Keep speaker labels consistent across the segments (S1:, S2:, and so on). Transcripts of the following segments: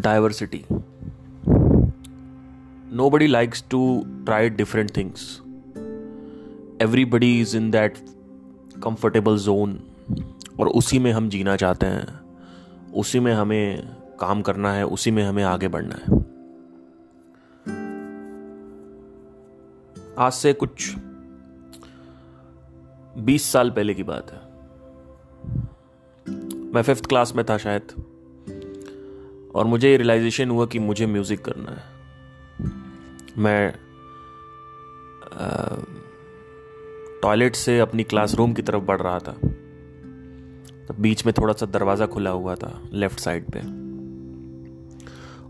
S1: diversity. Nobody likes to try different things. Everybody is in that comfortable zone और उसी में हम जीना चाहते हैं उसी में हमें काम करना है उसी में हमें आगे बढ़ना है आज से कुछ 20 साल पहले की बात है मैं फिफ्थ क्लास में था शायद और मुझे ये रियलाइजेशन हुआ कि मुझे म्यूज़िक करना है। मैं टॉयलेट से अपनी क्लासरूम की तरफ़ बढ़ रहा था। तब बीच में थोड़ा सा दरवाज़ा खुला हुआ था लेफ़्ट साइड पे।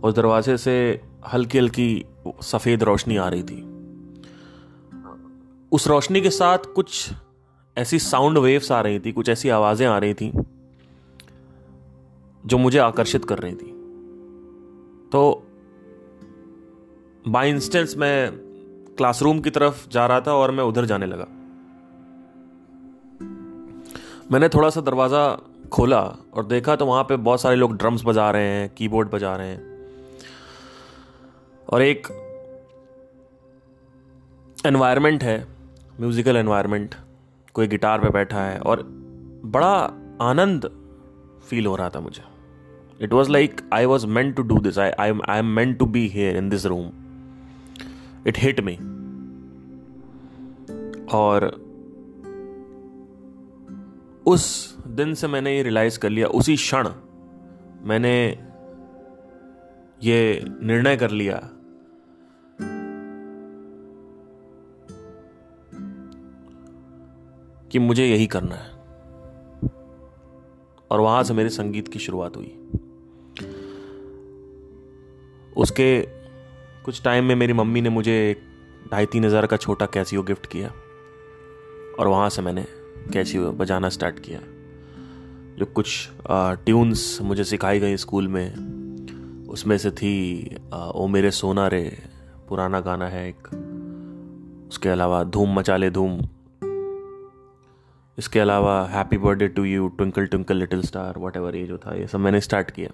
S1: उस दरवाजे से हल्की हल्की सफ़ेद रोशनी आ रही थी। उस रोशनी के साथ कुछ ऐसी साउंड वेव्स आ रही थी, कुछ ऐसी आवाज़ें आ रही थी, जो मुझे आकर्षित कर रही थी। तो बाई इंस्टेंस मैं क्लासरूम की तरफ़ जा रहा था और मैं उधर जाने लगा। मैंने थोड़ा सा दरवाज़ा खोला और देखा तो वहाँ पे बहुत सारे लोग ड्रम्स बजा रहे हैं कीबोर्ड बजा रहे हैं। और एक एनवायरनमेंट है म्यूजिकल एनवायरनमेंट कोई गिटार पे बैठा है और बड़ा आनंद फील हो रहा था मुझे। It was like I was meant to do this. I, I, I am meant to be here in this room. It hit me. और उस दिन से मैंने ये रियलाइज़ कर लिया उसी क्षण मैंने ये निर्णय कर लिया कि मुझे यही करना है और वहाँ से मेरे संगीत की शुरुआत हुई उसके कुछ टाइम में मेरी मम्मी ने मुझे एक ढाई तीन हज़ार का छोटा कैसियो गिफ्ट किया। और वहाँ से मैंने कैसियो बजाना स्टार्ट किया। जो कुछ ट्यून्स मुझे सिखाई गई स्कूल में उसमें से थी आ, ओ मेरे सोना रे पुराना गाना है एक। उसके अलावा धूम मचा ले धूम। इसके अलावा happy birthday to you twinkle twinkle little star whatever ये जो था ये सब मैंने स्टार्ट किया।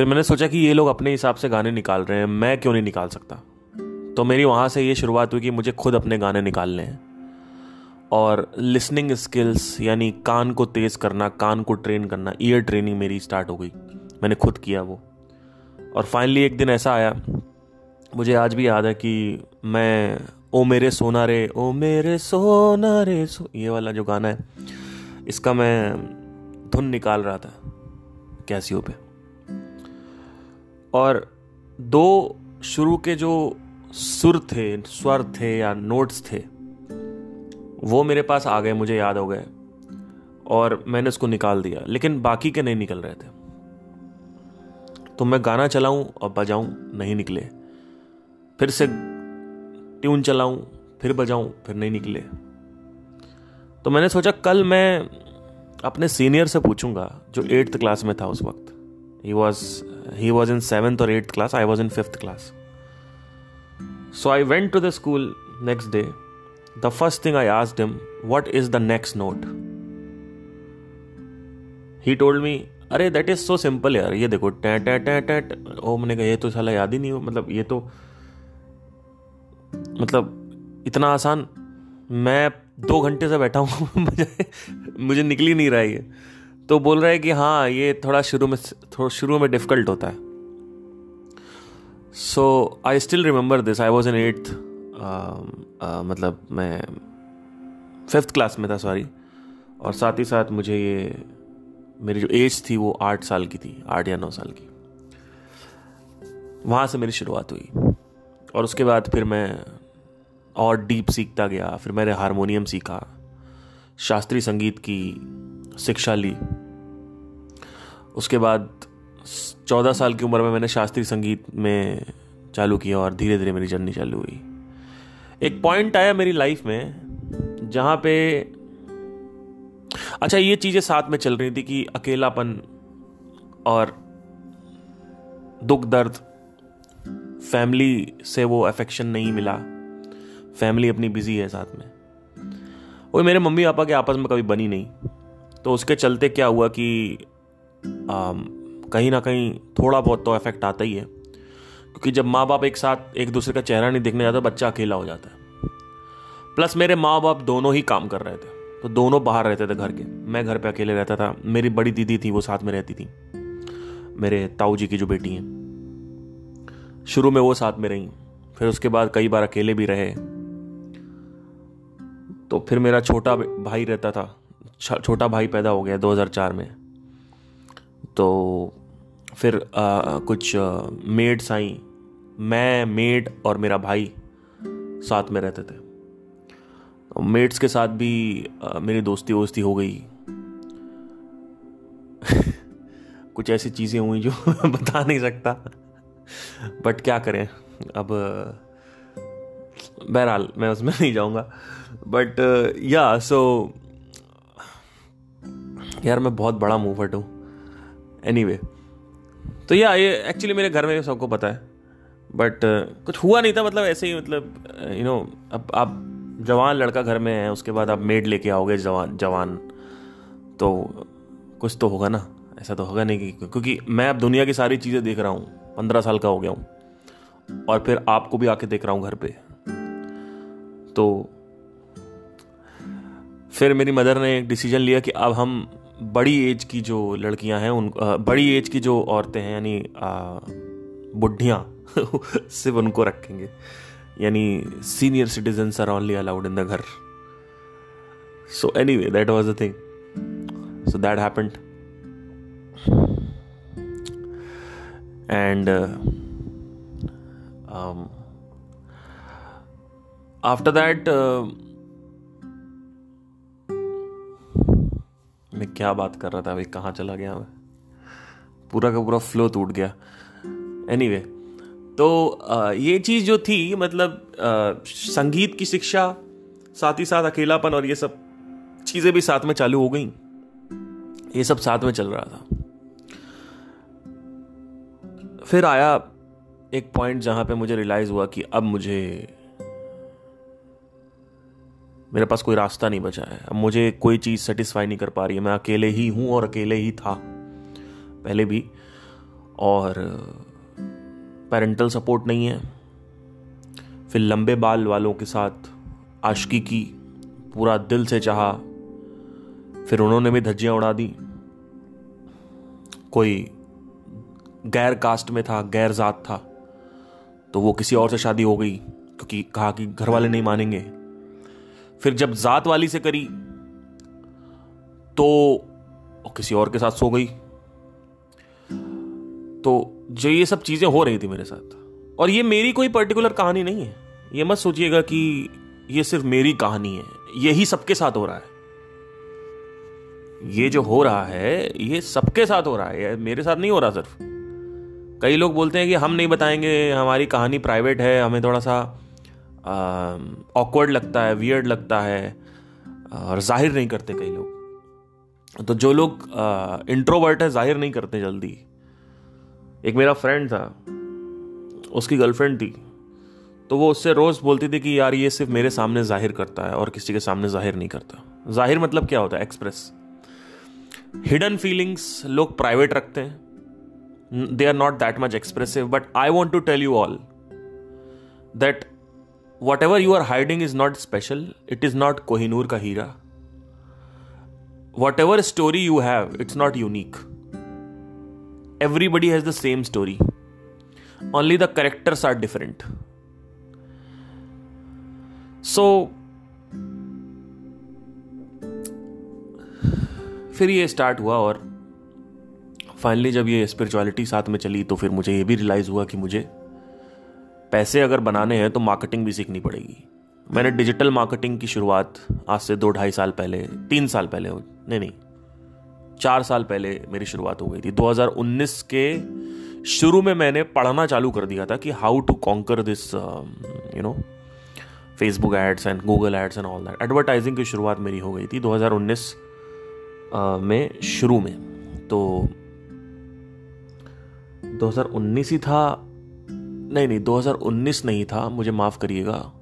S1: फिर मैंने सोचा कि ये लोग अपने हिसाब से गाने निकाल रहे हैं, मैं क्यों नहीं निकाल सकता? तो मेरी वहाँ से ये शुरुआत हुई कि मुझे खुद अपने गाने निकालने हैं। और लिसनिंग स्किल्स यानी कान को तेज़ करना, कान को ट्रेन करना ईयर ट्रेनिंग मेरी स्टार्ट हो गई। मैंने खुद किया वो। और फाइनली एक दिन ऐसा आया, मुझे आज भी याद है कि मैं, ओ मेरे सोना रे, ओ मेरे सोना रे, सो, ये वाला जो गाना है, इसका मैं धुन निकाल रहा था, कैसियो पे। और दो शुरू के जो सुर थे, स्वर थे या नोट्स थे, वो मेरे पास आ गए, मुझे याद हो गए और मैंने उसको निकाल दिया, लेकिन बाकी के नहीं निकल रहे थे। तो मैं गाना चलाऊं और बजाऊं, नहीं निकले। फिर से ट्यून चलाऊं, फिर बजाऊं, फिर नहीं निकले। तो मैंने सोचा कल मैं अपने सीनियर से पूछूँगा, जो एट्थ क्लास में था उस वक्त। He was he was in seventh or eighth class. I was in fifth class. So I went to the school next day. The first thing I asked him, What is the next note? He told me, अरे that is so simple यार ये देखो टे टे टे टे ओ मैंने कहा ये तो साला याद ही नहीं हो मतलब ये तो मतलब इतना आसान मैं दो घंटे से बैठा हूँ मुझे निकल ही नहीं रहा है ये तो बोल रहा है कि हाँ ये थोड़ा शुरू में थोड़ा शुरू में डिफ़िकल्ट होता है। So I still remember this I was in eighth मतलब मैं फिफ्थ क्लास में था सॉरी और साथ ही साथ मुझे ये, मेरी जो एज थी वो आठ साल की थी, आठ या नौ साल की। वहाँ से मेरी शुरुआत हुई। और उसके बाद फिर मैं और डीप सीखता गया, फिर मैंने हारमोनियम सीखा, शास्त्रीय संगीत की शिक्षा ली। उसके बाद चौदह साल की उम्र में मैंने शास्त्रीय संगीत में चालू किया और धीरे धीरे मेरी जर्नी चालू हुई। एक पॉइंट आया मेरी लाइफ में, जहाँ पे अच्छा ये चीज़ें साथ में चल रही थी कि अकेलापन और दुख दर्द फैमिली से वो अफेक्शन नहीं मिला। फैमिली अपनी बिज़ी है साथ में। वो मेरे मम्मी पापा के आपस में कभी बनी नहीं। तो उसके चलते क्या हुआ कि कहीं ना कहीं थोड़ा बहुत तो इफ़ेक्ट आता ही है। क्योंकि जब माँ बाप एक साथ एक दूसरे का चेहरा नहीं देखने जाता, बच्चा अकेला हो जाता है। प्लस मेरे माँ बाप दोनों ही काम कर रहे थे तो दोनों बाहर रहते थे घर के। मैं घर पे अकेले रहता था, मेरी बड़ी दीदी थी, वो साथ में रहती थी। मेरे ताऊ जी की जो बेटी हैं, शुरू में वो साथ में रही, फिर उसके बाद कई बार अकेले भी रहे। तो फिर मेरा छोटा भाई रहता था छोटा भाई पैदा हो गया 2004 में। तो फिर आ, कुछ मेड्स आई। मैं मेड और मेरा भाई साथ में रहते थे। मेड्स के साथ भी आ, मेरी दोस्ती वोस्ती हो गई। कुछ ऐसी चीज़ें हुई जो बता नहीं सकता। बट क्या करें अब बहरहाल मैं उसमें नहीं जाऊँगा। बट या सो यार मैं बहुत बड़ा मूवट हूँ। एनी anyway, तो या ये एक्चुअली मेरे घर में सबको पता है। बट uh, कुछ हुआ नहीं था मतलब ऐसे ही मतलब यू uh, नो अब आप जवान लड़का घर में है उसके बाद आप मेड लेके आओगे जवान जवान। तो कुछ तो होगा ना ऐसा तो होगा नहीं कि क्योंकि मैं अब दुनिया की सारी चीज़ें देख रहा हूँ पंद्रह साल का हो गया हूँ। और फिर आपको भी आके देख रहा हूँ घर पे। तो फिर मेरी मदर ने एक डिसीज़न लिया कि अब हम बड़ी एज की जो लड़कियाँ हैं, उन बड़ी एज की जो औरतें हैं, यानी बुढ़ियाँ, सिर्फ़ उनको रखेंगे। यानी senior citizen are only allowed in the घर। So anyway that was the thing so that happened and after that मैं क्या बात कर रहा था भाई कहाँ चला गया मैं? पूरा का पूरा फ्लो टूट गया। एनी anyway, तो ये चीज़ जो थी मतलब संगीत की शिक्षा साथ ही साथ अकेलापन और ये सब चीज़ें भी साथ में चालू हो गई। ये सब साथ में चल रहा था। फिर आया एक पॉइंट जहाँ पे मुझे रियलाइज़ हुआ कि अब मुझे मेरे पास कोई रास्ता नहीं बचा है। अब मुझे कोई चीज़ सेटिस्फाई नहीं कर पा रही है। मैं अकेले ही हूँ और अकेले ही था। पहले भी। और पेरेंटल सपोर्ट नहीं है। फिर लंबे बाल वालों के साथ आशकी की पूरा दिल से चाहा। फिर उन्होंने भी धज्जियाँ उड़ा दी। कोई गैर कास्ट में था, गैर जात था। तो वो किसी और से शादी हो गई, क्योंकि कहा कि घर वाले नहीं मानेंगे। फिर जब जात वाली से करी तो किसी और के साथ सो गई। तो जो ये सब चीज़ें हो रही थी मेरे साथ, और ये मेरी कोई पर्टिकुलर कहानी नहीं है। ये मत सोचिएगा कि ये सिर्फ़ मेरी कहानी है, यही सबके साथ हो रहा है। ये जो हो रहा है, ये सबके साथ हो रहा है मेरे साथ नहीं हो रहा सिर्फ़। कई लोग बोलते हैं कि हम नहीं बताएँगे, हमारी कहानी प्राइवेट है, हमें थोड़ा सा ऑकवर्ड लगता है वियर्ड लगता है, और ज़ाहिर नहीं करते कई लोग। तो जो लोग इंट्रोवर्ट है, ज़ाहिर नहीं करते जल्दी। एक मेरा फ्रेंड था, उसकी गर्लफ्रेंड थी तो वो उससे रोज बोलती थी कि यार ये सिर्फ़ मेरे सामने ज़ाहिर करता है, और किसी के सामने ज़ाहिर नहीं करता। ज़ाहिर मतलब क्या होता है? एक्सप्रेस हिडन फीलिंग्स लोग प्राइवेट रखते हैं। They are not that much expressive but I want to tell you all that whatever you are hiding is not special it is not Kohinoor का हीरा whatever story you have it's not unique everybody has the same story only the characters are different so फिर ये start हुआ और finally जब ये spirituality साथ में चली तो फिर मुझे ये भी रियलाइज़ हुआ कि मुझे पैसे अगर बनाने हैं तो मार्केटिंग भी सीखनी पड़ेगी। मैंने डिजिटल मार्केटिंग की शुरुआत आज से दो ढाई साल पहले तीन साल पहले नहीं नहीं चार साल पहले मेरी शुरुआत हो गई थी। 2019 के शुरू में मैंने पढ़ना चालू कर दिया था कि how to conquer this you know Facebook ads and Google ads and all that advertising की शुरुआत मेरी हो गई थी 2019 uh, में शुरू में। तो 2019 ही था नहीं नहीं 2019 नहीं था, मुझे माफ़ करिएगा।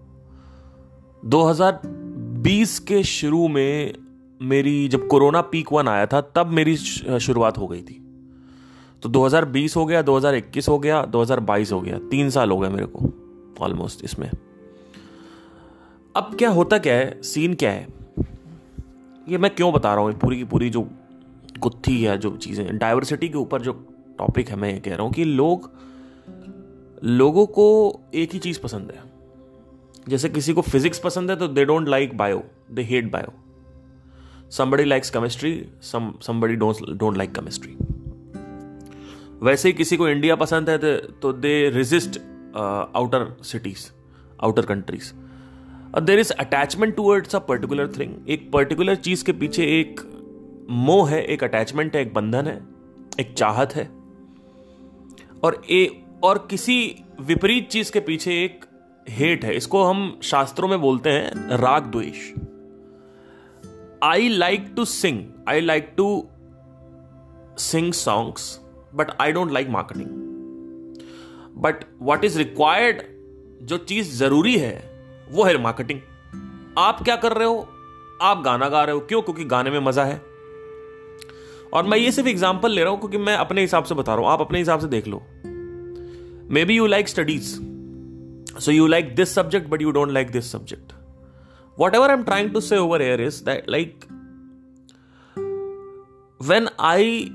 S1: 2020 के शुरू में मेरी, जब कोरोना पीक वन आया था, तब मेरी शुरुआत हो गई थी। तो 2020 हो गया 2021 हो गया 2022 हो गया, तीन साल हो गया मेरे को ऑलमोस्ट इसमें। अब क्या होता क्या है सीन क्या है? ये मैं क्यों बता रहा हूँ पूरी की पूरी जो गुत्थी है, जो चीज़ें डाइवर्सिटी के ऊपर जो टॉपिक है, मैं ये कह रहा हूँ कि लोग लोगों को एक ही चीज़ पसंद है। जैसे किसी को फिजिक्स पसंद है तो they don't like bio they hate bio somebody likes chemistry somebody don't like chemistry. वैसे ही किसी को इंडिया पसंद है तो they resist outer cities outer countries there is attachment towards a particular thing एक पर्टिकुलर चीज़ के पीछे एक मोह है, एक अटैचमेंट है, एक बंधन है, एक चाहत है। और ए और किसी विपरीत चीज़ के पीछे एक हेट है। इसको हम शास्त्रों में बोलते हैं राग द्वेष। I like to sing I like to sing songs but I don't like marketing but what is required जो चीज़ ज़रूरी है, वो है मार्केटिंग आप क्या कर रहे हो? आप गाना गा रहे हो। क्यों? क्योंकि गाने में मज़ा है। और मैं ये सिर्फ़ एग्ज़ाम्पल ले रहा हूँ, क्योंकि मैं अपने हिसाब से बता रहा हूँ। आप अपने हिसाब से देख लो। Maybe you like studies so you like this subject but you don't like this subject whatever I am trying to say over air is that like when I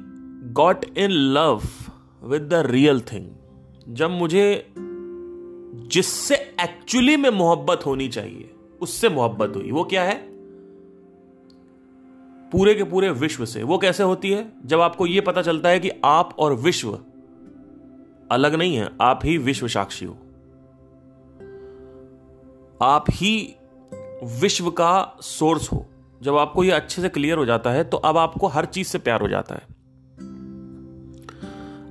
S1: got in love with the real thing जब मुझे जिससे actually में मोहब्बत होनी चाहिए, उससे मोहब्बत हुई। वो क्या है? पूरे के पूरे विश्व से। वो कैसे होती है? जब आपको ये पता चलता है कि आप और विश्व अलग नहीं है, आप ही विश्व साक्षी हो। आप ही विश्व का सोर्स हो। जब आपको यह अच्छे से क्लियर हो जाता है तो अब आपको हर चीज़ से प्यार हो जाता है।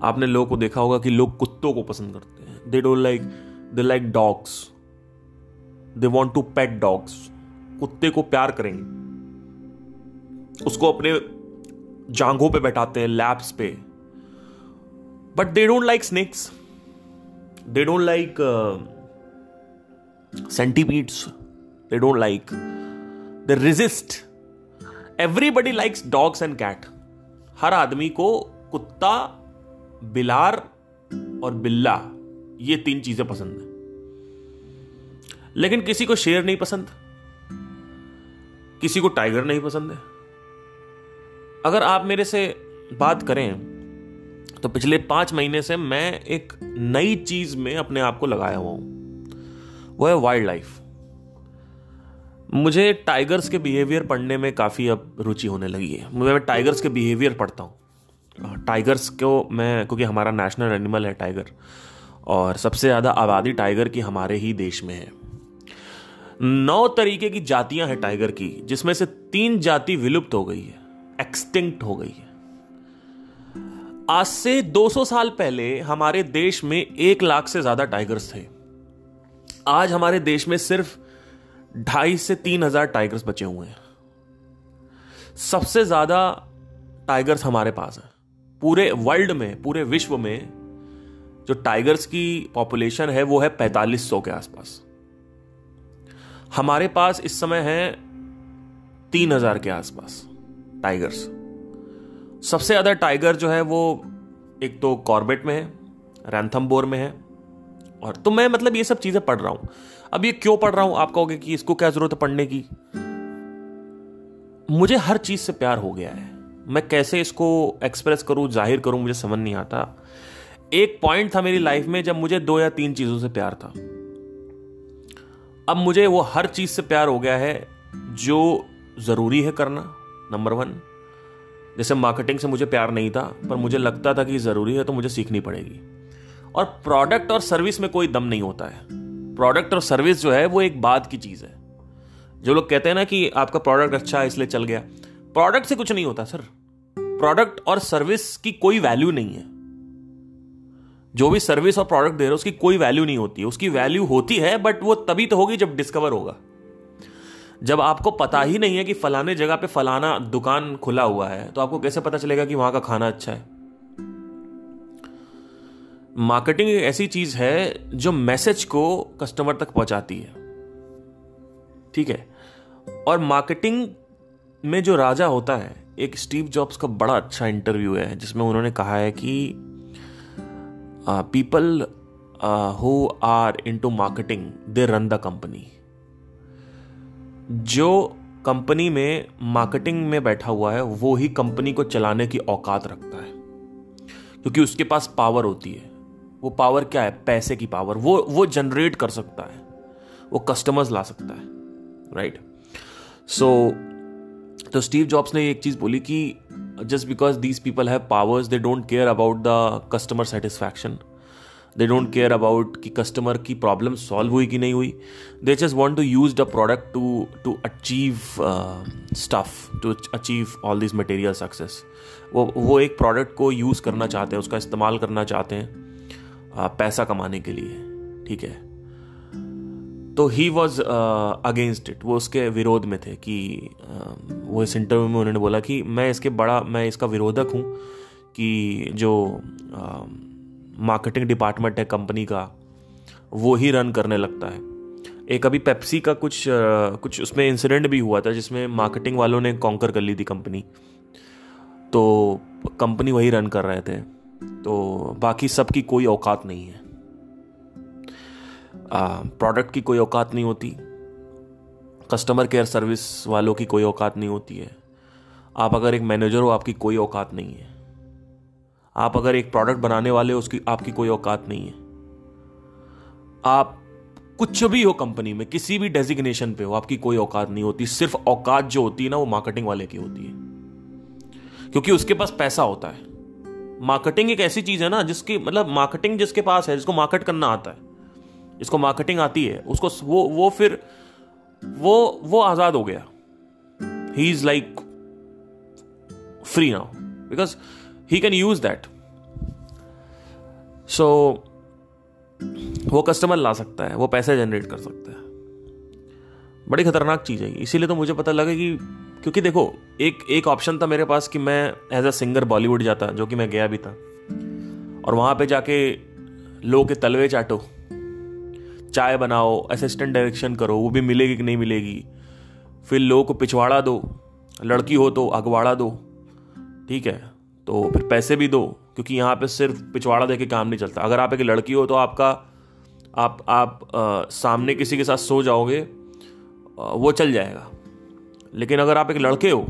S1: आपने लोगों को देखा होगा कि लोग कुत्तों को पसंद करते हैं। They don't like they like dogs they want to pet dogs कुत्ते को प्यार करेंगे। उसको अपने जांघों पे बैठाते हैं, लैब्स पे। But they don't like snakes they don't like centipedes. They don't like they resist everybody likes dogs and cat हर आदमी को कुत्ता, बिलार और बिल्ला, ये तीन चीज़ें पसंद है। लेकिन किसी को शेर नहीं पसंद। किसी को टाइगर नहीं पसंद है। अगर आप मेरे से बात करें तो पिछले पाँच महीने से मैं एक नई चीज़ में अपने आप को लगाया हुआ हूँ। वो है वाइल्ड लाइफ मुझे टाइगर्स के बिहेवियर पढ़ने में काफ़ी अब रुचि होने लगी है। मैं टाइगर्स के बिहेवियर पढ़ता हूँ। टाइगर्स को मैं, क्योंकि हमारा नेशनल एनिमल है टाइगर और सबसे ज़्यादा आबादी टाइगर की हमारे ही देश में है। नौ तरीके की जातियाँ हैं टाइगर की, जिसमें से तीन जाति विलुप्त हो गई है एक्सटिंक्ट हो गई है। आज से 200 साल पहले हमारे देश में एक लाख से ज़्यादा टाइगर्स थे। आज हमारे देश में सिर्फ़ ढाई से तीन हज़ार टाइगर्स बचे हुए हैं। सबसे ज़्यादा टाइगर्स हमारे पास है। पूरे वर्ल्ड में, पूरे विश्व में जो टाइगर्स की पॉपुलेशन है वो है पैतालीस सौ के आसपास। हमारे पास इस समय है तीन हज़ार के आसपास टाइगर्स। सबसे ज़्यादा टाइगर जो है वो एक तो कॉर्बेट में है रैंथमबोर में है। और तो मैं मतलब ये सब चीज़ें पढ़ रहा हूँ। अब ये क्यों पढ़ रहा हूँ? आप कहोगे कि इसको क्या ज़रूरत है पढ़ने की? मुझे हर चीज़ से प्यार हो गया है। मैं कैसे इसको एक्सप्रेस करूँ, ज़ाहिर करूँ, मुझे समझ नहीं आता। एक पॉइंट था मेरी लाइफ में जब मुझे दो या तीन चीज़ों से प्यार था। अब मुझे वो हर चीज़ से प्यार हो गया है जो ज़रूरी है करना नंबर वन जैसे मार्केटिंग से मुझे प्यार नहीं था, पर मुझे लगता था कि ज़रूरी है तो मुझे सीखनी पड़ेगी। और प्रोडक्ट और सर्विस में कोई दम नहीं होता है। प्रोडक्ट और सर्विस जो है वो एक बाद की चीज़ है। जो लोग कहते हैं ना कि आपका प्रोडक्ट अच्छा है, इसलिए चल गया। प्रोडक्ट से कुछ नहीं होता सर प्रोडक्ट और सर्विस की कोई वैल्यू नहीं है। जो भी सर्विस और प्रोडक्ट दे रहे हो, उसकी कोई वैल्यू नहीं होती उसकी वैल्यू होती है बट वो तभी तो होगी जब डिस्कवर होगा। जब आपको पता ही नहीं है कि फलाने जगह पे फलाना दुकान खुला हुआ है तो आपको कैसे पता चलेगा कि वहाँ का खाना अच्छा है? मार्केटिंग एक ऐसी चीज़ है जो मैसेज को कस्टमर तक पहुंचाती है। ठीक है? और मार्केटिंग में जो राजा होता है, एक स्टीव जॉब्स का बड़ा अच्छा इंटरव्यू है, जिसमें उन्होंने कहा है कि people who are into marketing they run the company जो कंपनी में मार्केटिंग में बैठा हुआ है, वो ही कंपनी को चलाने की औकात रखता है। क्योंकि उसके पास पावर होती है। वो पावर क्या है? पैसे की पावर वो वो जनरेट कर सकता है। वो कस्टमर्स ला सकता है। राइट सो तो स्टीव जॉब्स ने एक चीज़ बोली कि just because these people have powers they don't care about the customer satisfaction they don't care about कि कस्टमर की प्रॉब्लम सॉल्व हुई कि नहीं हुई. They just want to use the product to to achieve stuff to achieve all this material success वो वो एक product को यूज़ करना चाहते हैं उसका इस्तेमाल करना चाहते हैं पैसा कमाने के लिए. ठीक है? तो ही वॉज़ अगेंस्ट इट वो उसके विरोध में थे कि uh, वो इस इंटरव्यू में उन्होंने बोला कि मैं इसके बड़ा मैं इसका विरोधक हूँ कि जो मार्केटिंग डिपार्टमेंट है कंपनी का, वो ही रन करने लगता है। एक अभी पेप्सी का कुछ कुछ उसमें इंसिडेंट भी हुआ था जिसमें मार्केटिंग वालों ने कॉन्कर कर ली थी कंपनी। तो कंपनी वही रन कर रहे थे। तो बाकी सबकी कोई औकात नहीं है। प्रोडक्ट की कोई औकात नहीं होती। कस्टमर केयर सर्विस वालों की कोई औकात नहीं होती है। आप अगर एक मैनेजर हो, आपकी कोई औकात नहीं है। आप अगर एक प्रोडक्ट बनाने वाले हो, उसकी, आपकी कोई औकात नहीं है। आप कुछ भी हो कंपनी में, किसी भी डेजिग्नेशन पे हो, आपकी कोई औकात नहीं होती। सिर्फ़ औकात जो होती है ना, वो मार्केटिंग वाले की होती है। क्योंकि उसके पास पैसा होता है। मार्केटिंग एक ऐसी चीज़ है ना, जिसकी मतलब मार्केटिंग जिसके पास है, जिसको मार्केट करना आता है। जिसको मार्केटिंग आती है, उसको वो वो फिर, वो वो आज़ाद हो गया। He is like free now because he can use that so वो कस्टमर ला सकता है, वो पैसे जनरेट कर सकता है। बड़ी खतरनाक चीज़ है इसीलिए तो मुझे पता लगा कि, क्योंकि देखो, एक एक ऑप्शन था मेरे पास कि मैं एज अ सिंगर बॉलीवुड जाता, जो कि मैं गया भी था। और वहाँ पे जाके लो के तलवे चाटो, चाय बनाओ असिस्टेंट डायरेक्शन करो, वो भी मिलेगी कि नहीं मिलेगी। फिर लोगों को पिछवाड़ा दो, लड़की हो तो अगवाड़ा दो। ठीक है? तो फिर पैसे भी दो क्योंकि यहाँ पे सिर्फ़ पिछवाड़ा दे के काम नहीं चलता। अगर आप एक लड़की हो तो आपका आप आप आ, सामने किसी के साथ सो जाओगे वो चल जाएगा। लेकिन अगर आप एक लड़के हो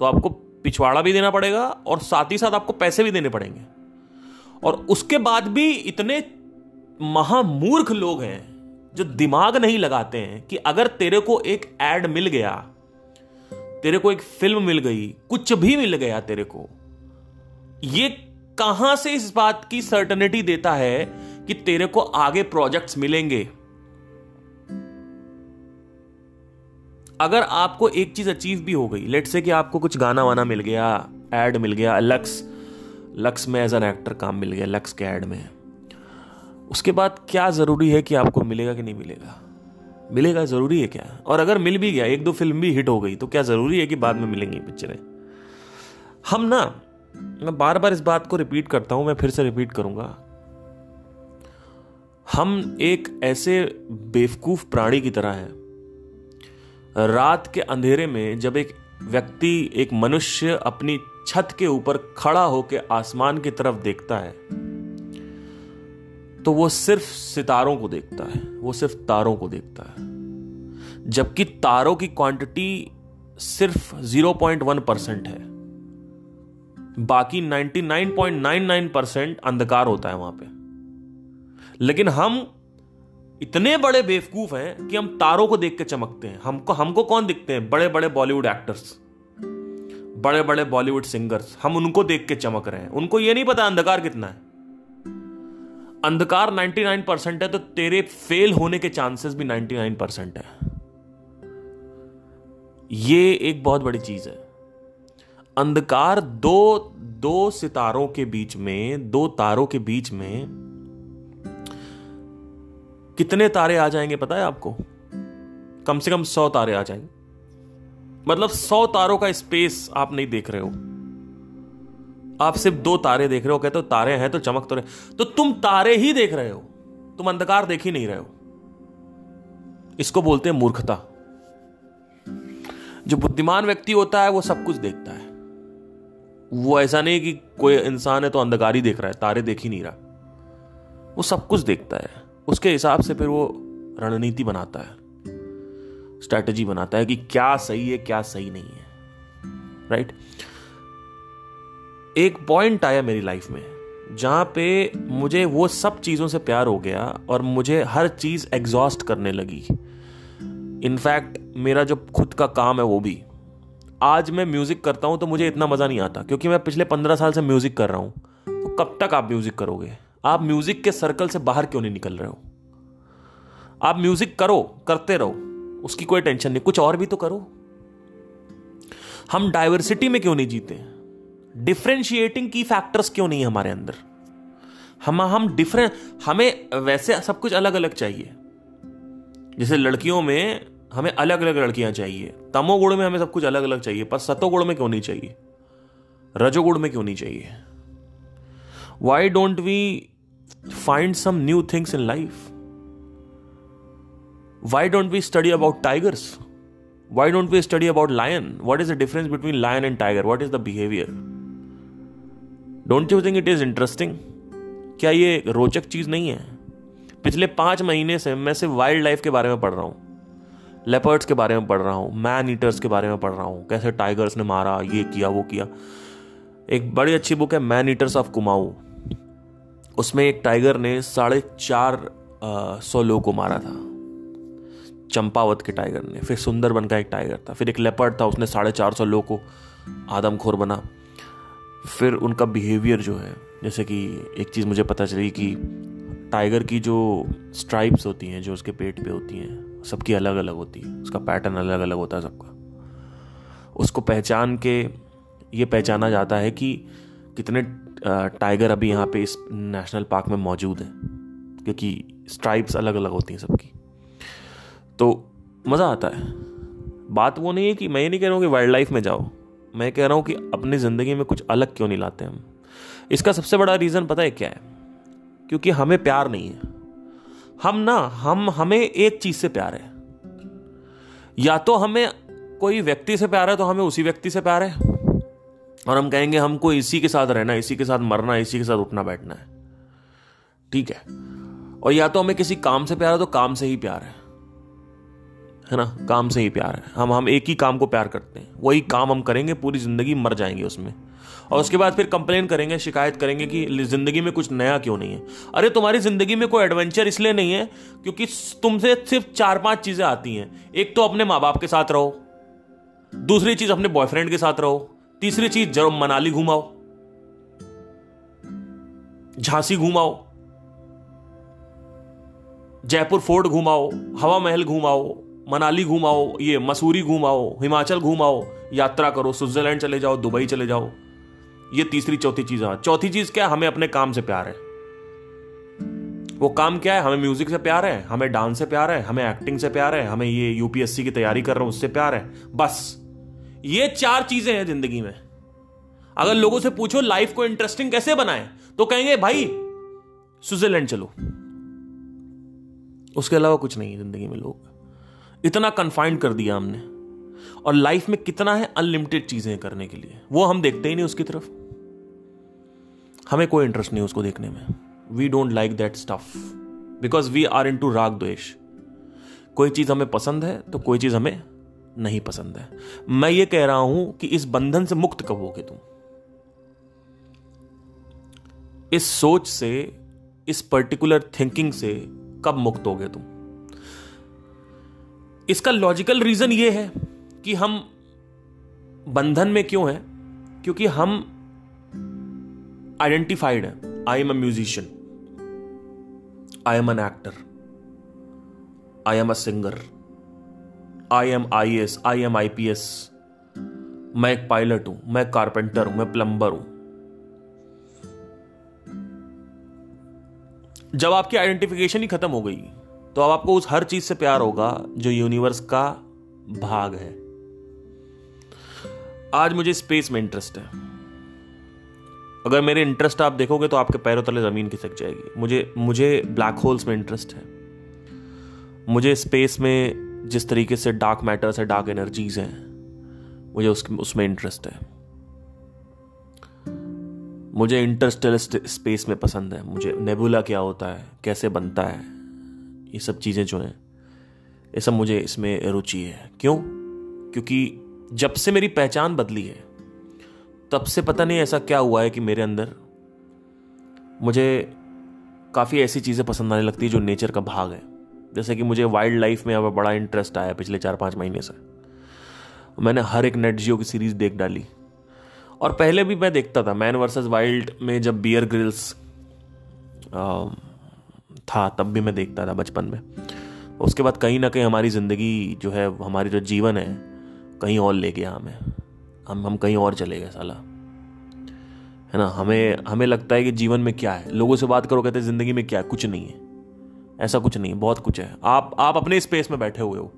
S1: तो आपको पिछवाड़ा भी देना पड़ेगा और साथ ही साथ आपको पैसे भी देने पड़ेंगे। और उसके बाद भी इतने महामूर्ख लोग हैं जो दिमाग नहीं लगाते हैं कि अगर तेरे को एक एड मिल गया तेरे को एक फ़िल्म मिल गई कुछ भी मिल गया तेरे को ये कहाँ से इस बात की सर्टनिटी देता है कि तेरे को आगे प्रोजेक्ट्स मिलेंगे? अगर आपको एक चीज़ अचीव भी हो गई लेट से कि आपको कुछ गाना वाना मिल गया एड मिल गया लक्स लक्स में एज एन एक्टर काम मिल गया लक्स के एड में। उसके बाद क्या ज़रूरी है कि आपको मिलेगा कि नहीं मिलेगा? मिलेगा ज़रूरी है क्या? और अगर मिल भी गया, एक दो फ़िल्म भी हिट हो गई तो क्या ज़रूरी है कि बाद में मिलेंगी पिक्चरें हम ना मैं बार बार इस बात को रिपीट करता हूँ, मैं फिर से रिपीट करूँगा। हम एक ऐसे बेवकूफ़ प्राणी की तरह हैं। रात के अंधेरे में जब एक व्यक्ति, एक मनुष्य अपनी छत के ऊपर खड़ा होकर आसमान की तरफ़ देखता है तो वो सिर्फ़ सितारों को देखता है, वो सिर्फ़ तारों को देखता है। जबकि तारों की क्वांटिटी सिर्फ़ 0.1 परसेंट है। बाकी 99.99 परसेंट अंधकार होता है वहाँ पे। लेकिन हम इतने बड़े बेवकूफ़ हैं कि हम तारों को देख के चमकते हैं। हमको हमको कौन दिखते हैं? बड़े बड़े बॉलीवुड एक्टर्स बड़े बड़े बॉलीवुड सिंगर्स हम उनको देख के चमक रहे हैं। उनको ये नहीं पता अंधकार कितना है। अंधकार 99 परसेंट है तो तेरे फेल होने के चांसेस भी 99 परसेंट है। ये एक बहुत बड़ी चीज़ है। अंधकार दो दो सितारों के बीच में, दो तारों के बीच में कितने तारे आ जाएँगे पता है आपको? कम से कम सौ तारे आ जाएँगे। मतलब सौ तारों का स्पेस आप नहीं देख रहे हो। आप सिर्फ़ दो तारे देख रहे हो, कहते हो तारे हैं तो चमक तो रहे तो तुम तारे ही देख रहे हो, तुम अंधकार देख ही नहीं रहे हो। इसको बोलते हैं मूर्खता। जो बुद्धिमान व्यक्ति होता है, वो सब कुछ देखता है। वो ऐसा नहीं कि कोई इंसान है तो अंधकार ही देख रहा है, तारे देख ही नहीं रहा। वो सब कुछ देखता है। उसके हिसाब से फिर वो रणनीति बनाता है। स्ट्रैटेजी बनाता है कि क्या सही है, क्या सही नहीं है। राइट एक पॉइंट आया मेरी लाइफ में, जहाँ पे मुझे वो सब चीज़ों से प्यार हो गया और मुझे हर चीज़ एग्जॉस्ट करने लगी। इनफैक्ट मेरा जो खुद का काम है वो भी। आज मैं म्यूज़िक करता हूँ तो मुझे इतना मज़ा नहीं आता, क्योंकि मैं पिछले पंद्रह साल से म्यूज़िक कर रहा हूँ। तो कब तक आप म्यूज़िक करोगे? आप म्यूज़िक के सर्कल से बाहर क्यों नहीं निकल रहे हो? आप म्यूज़िक करो, करते रहो, उसकी कोई टेंशन नहीं। कुछ और भी तो करो। हम डाइवर्सिटी में क्यों नहीं जीते? डिफ्रेंशिएटिंग की फैक्टर्स क्यों नहीं है हमारे अंदर? हम हम डिफरेंट हमें वैसे सब कुछ अलग अलग चाहिए। जैसे लड़कियों में हमें अलग अलग लड़कियाँ चाहिए। तमोगुण में हमें सब कुछ अलग अलग चाहिए, पर सतोगुण में क्यों नहीं चाहिए? रजोगुण में क्यों नहीं चाहिए? Why don't we find some new things in life why don't we study about tigers why don't we study about lion? What is the difference between lion and tiger? What is the behavior? Don't you think it is interesting क्या ये रोचक चीज़ नहीं है? पिछले पाँच महीने से मैं सिर्फ़ वाइल्ड लाइफ के बारे में पढ़ रहा हूँ। लेपर्ड्स के बारे में पढ़ रहा हूँ मैन ईटर्स के बारे में पढ़ रहा हूँ, कैसे टाइगर्स ने मारा, ये किया, वो किया। एक बड़ी अच्छी बुक है मैन ईटर्स ऑफ़ कुमाऊ उसमें एक टाइगर ने साढ़े चार सौ लोगों को मारा था। चंपावत के टाइगर ने, फिर सुंदरबन का एक टाइगर था, फिर एक लेपर्ड था, उसने साढ़े चार सौ लोग को आदमखोर बना। फिर उनका बिहेवियर जो है, जैसे कि एक चीज़ मुझे पता चली कि टाइगर की जो स्ट्राइप्स होती हैं, जो उसके पेट पे होती हैं सबकी अलग अलग होती है। उसका पैटर्न अलग अलग होता है सबका। उसको पहचान के ये पहचाना जाता है कि कितने टाइगर अभी यहाँ पे इस नेशनल पार्क में मौजूद हैं। क्योंकि स्ट्राइप्स अलग अलग होती हैं सबकी। तो मज़ा आता है। बात वो नहीं है कि मैं ये नहीं कह रहा हूँ कि वाइल्ड लाइफ में जाओ। मैं कह रहा हूँ कि अपनी ज़िंदगी में कुछ अलग क्यों नहीं लाते हम। इसका सबसे बड़ा रीज़न पता है क्या है? क्योंकि हमें प्यार नहीं है। हम ना, हम हमें एक चीज़ से प्यार है। या तो हमें कोई व्यक्ति से प्यार है तो हमें उसी व्यक्ति से प्यार है। और हम कहेंगे हमको इसी के साथ रहना, इसी के साथ मरना, इसी के साथ उठना बैठना है। ठीक है? और या तो हमें किसी काम से प्यार है तो काम से ही प्यार है। है ना? काम से ही प्यार है। हम हम एक ही काम को प्यार करते हैं। वही काम हम करेंगे, पूरी ज़िंदगी मर जाएँगे उसमें। और उसके बाद फिर कंप्लेन करेंगे, शिकायत करेंगे कि ज़िंदगी में कुछ नया क्यों नहीं है। अरे, तुम्हारी ज़िंदगी में कोई एडवेंचर इसलिए नहीं है क्योंकि तुमसे सिर्फ़ चार पाँच चीज़ें आती हैं। एक तो अपने माँ बाप के साथ रहो, दूसरी चीज़ अपने बॉयफ्रेंड के साथ रहो, तीसरी चीज़ ज़रूर मनाली घुमाओ, झांसी घुमाओ, जयपुर फोर्ट घुमाओ, हवा महल घुमाओ, मनाली घुमाओ, ये मसूरी घुमाओ, हिमाचल घुमाओ, यात्रा करो, स्विट्जरलैंड चले जाओ, दुबई चले जाओ। ये तीसरी चौथी चीज़ है। चौथी चीज़ क्या? है हमें अपने काम से प्यार है। वो काम क्या है? हमें म्यूज़िक से प्यार है, हमें डांस से प्यार है, हमें एक्टिंग से प्यार है, हमें ये यूपीएससी की तैयारी कर रहा हूँ, उससे प्यार है। बस। ये चार चीज़ें हैं ज़िंदगी में। अगर लोगों से पूछो लाइफ को इंटरेस्टिंग कैसे बनाए तो कहेंगे, भाई स्विट्जरलैंड चलो। उसके अलावा कुछ नहीं है ज़िंदगी में लोग। इतना कन्फाइंड कर दिया हमने। और लाइफ में कितना है? अनलिमिटेड चीज़ें करने के लिए। वो हम देखते ही नहीं उसकी तरफ़। हमें कोई इंटरेस्ट नहीं उसको देखने में। We don't like that stuff because we are into राग द्वेश कोई चीज़ हमें पसंद है तो कोई चीज़ हमें नहीं पसंद है। मैं ये कह रहा हूँ कि इस बंधन से मुक्त कब होगे तुम? इस सोच से, इस पर्टिकुलर थिंकिंग से कब मुक्त होगे तुम? इसका लॉजिकल रीजन ये है कि हम बंधन में क्यों हैं? क्योंकि हम आइडेंटिफाइड है. I am a musician I am an actor I am a singer I am I S I am I P S मैं एक पायलट हूँ, मैं कारपेंटर हूँ, मैं प्लम्बर हूँ. जब आपकी आइडेंटिफिकेशन ही खत्म हो गई तो अब आपको उस हर चीज़ से प्यार होगा जो यूनिवर्स का भाग है. आज मुझे स्पेस में इंटरेस्ट है. अगर मेरे इंटरेस्ट आप देखोगे तो आपके पैरों तले ज़मीन खिसक जाएगी। मुझे मुझे ब्लैक होल्स में इंटरेस्ट है। मुझे स्पेस में जिस तरीके से डार्क मैटर्स है डार्क एनर्जीज हैं, मुझे उस, उसमें इंटरेस्ट है। मुझे इंटरस्टेलर स्पेस में पसंद है। मुझे नेबुला क्या होता है, कैसे बनता है, ये सब चीज़ें जो हैं, ये सब मुझे इसमें रुचि है। क्यों? क्योंकि जब से मेरी पहचान बदली है तब से पता नहीं ऐसा क्या हुआ है कि मेरे अंदर मुझे काफ़ी ऐसी चीज़ें पसंद आने लगती है जो नेचर का भाग है। जैसे कि मुझे वाइल्ड लाइफ में अब बड़ा इंटरेस्ट आया पिछले चार पाँच महीने से। मैंने हर एक नेट जियो की सीरीज़ देख डाली। और पहले भी मैं देखता था मैन वर्सेस वाइल्ड में जब बियर ग्रिल्स था, तब भी मैं देखता था बचपन में। उसके बाद कहीं ना कहीं हमारी ज़िंदगी जो है, हमारी जो जीवन है, कहीं और ले गया हमें हम हम कहीं और चले गए साला। है ना? हमें हमें लगता है कि जीवन में क्या है? लोगों से बात करो, कहते हैं, ज़िंदगी में क्या है? कुछ नहीं है। ऐसा कुछ नहीं है, बहुत कुछ है। आप आप अपने स्पेस में बैठे हुए हो।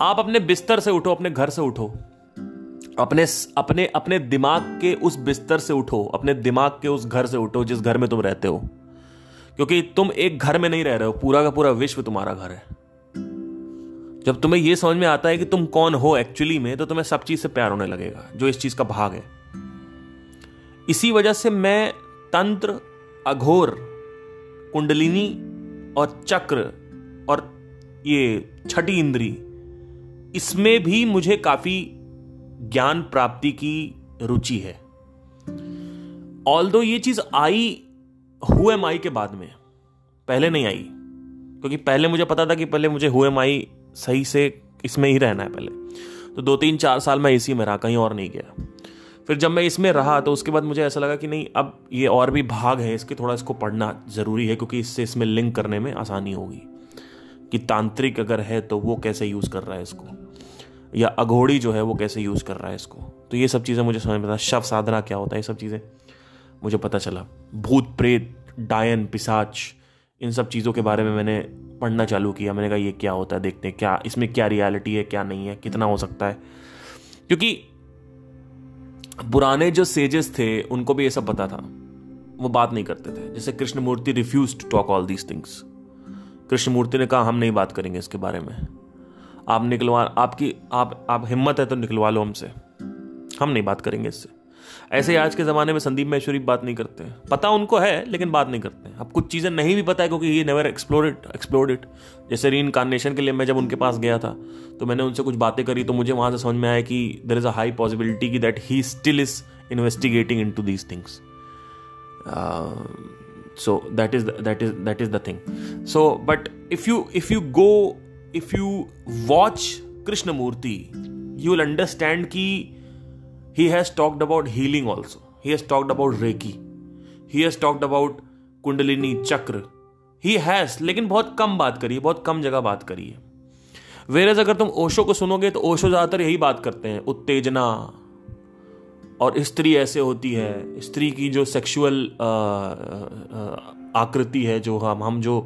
S1: आप अपने बिस्तर से उठो, अपने घर से उठो। अपने अपने अपने दिमाग के उस बिस्तर से उठो, अपने दिमाग के उस घर से उठो, जिस घर में तुम रहते हो। क्योंकि तुम एक घर में नहीं रह रहे हो, पूरा का पूरा विश्व तुम्हारा घर है। जब तुम्हें यह समझ में आता है कि तुम कौन हो एक्चुअली में तो तुम्हें सब चीज़ से प्यार होने लगेगा, जो इस चीज़ का भाग है। इसी वजह से मैं तंत्र, अघोर, कुंडलिनी और चक्र और ये छठी इंद्री, इसमें भी मुझे काफ़ी ज्ञान प्राप्ति की रुचि है। ऑल दो ये चीज़ आई हुए माई के बाद में? पहले नहीं आई, क्योंकि पहले मुझे पता था कि पहले मुझे हुए माई सही से इसमें ही रहना है पहले। तो दो तीन चार साल मैं इसी में रहा, कहीं और नहीं गया। फिर जब मैं इसमें रहा तो उसके बाद मुझे ऐसा लगा कि नहीं, अब ये और भी भाग है, इसके थोड़ा इसको पढ़ना ज़रूरी है, क्योंकि इससे इसमें लिंक करने में आसानी होगी। कि तांत्रिक अगर है तो वो कैसे यूज़ कर रहा है इसको? या अघोड़ी जो है, वो कैसे यूज़ कर रहा है इसको? तो ये सब चीज़ें मुझे समझ में आता शव साधना क्या होता है, ये सब चीज़ें मुझे पता चला। भूत प्रेत, डायन, पिसाच, इन सब चीज़ों के बारे में मैंने पढ़ना चालू किया। मैंने कहा, ये क्या होता है? देखते हैं क्या, इसमें क्या रियलिटी है, क्या नहीं है, कितना हो सकता है? क्योंकि पुराने जो सेजेस थे, उनको भी ये सब पता था। वो बात नहीं करते थे। जैसे Krishnamurti refuse to talk all these things Krishnamurti ने कहा, हम नहीं बात करेंगे इसके बारे में। आप निकलवा, आपकी, आप आप हिम्मत है तो निकलवा लो हमसे। हम नहीं बात करेंगे इससे। ऐसे ही आज के ज़माने में संदीप महेश्वरी बात नहीं करते हैं। पता उनको है लेकिन बात नहीं करते हैं। अब कुछ चीज़ें नहीं भी पता है क्योंकि ये never explore it explore it जैसे री इनकारनेशन के लिए मैं जब उनके पास गया था तो मैंने उनसे कुछ बातें करी तो मुझे वहाँ से समझ में आया कि there is a high possibility की that he still is investigating into these things so that is the, that is that is the thing so but if you if you go if you watch krishnamurti you will understand ki he has talked about healing also. He has talked about reiki. He has talked about kundalini chakra he has लेकिन बहुत कम बात करी है, बहुत कम जगह बात करी है। वेरेज अगर तुम ओशो को सुनोगे तो ओशो ज़्यादातर यही बात करते हैं, उत्तेजना। और स्त्री ऐसे होती है, स्त्री की जो सेक्सुअल आकृति है, जो हम हम जो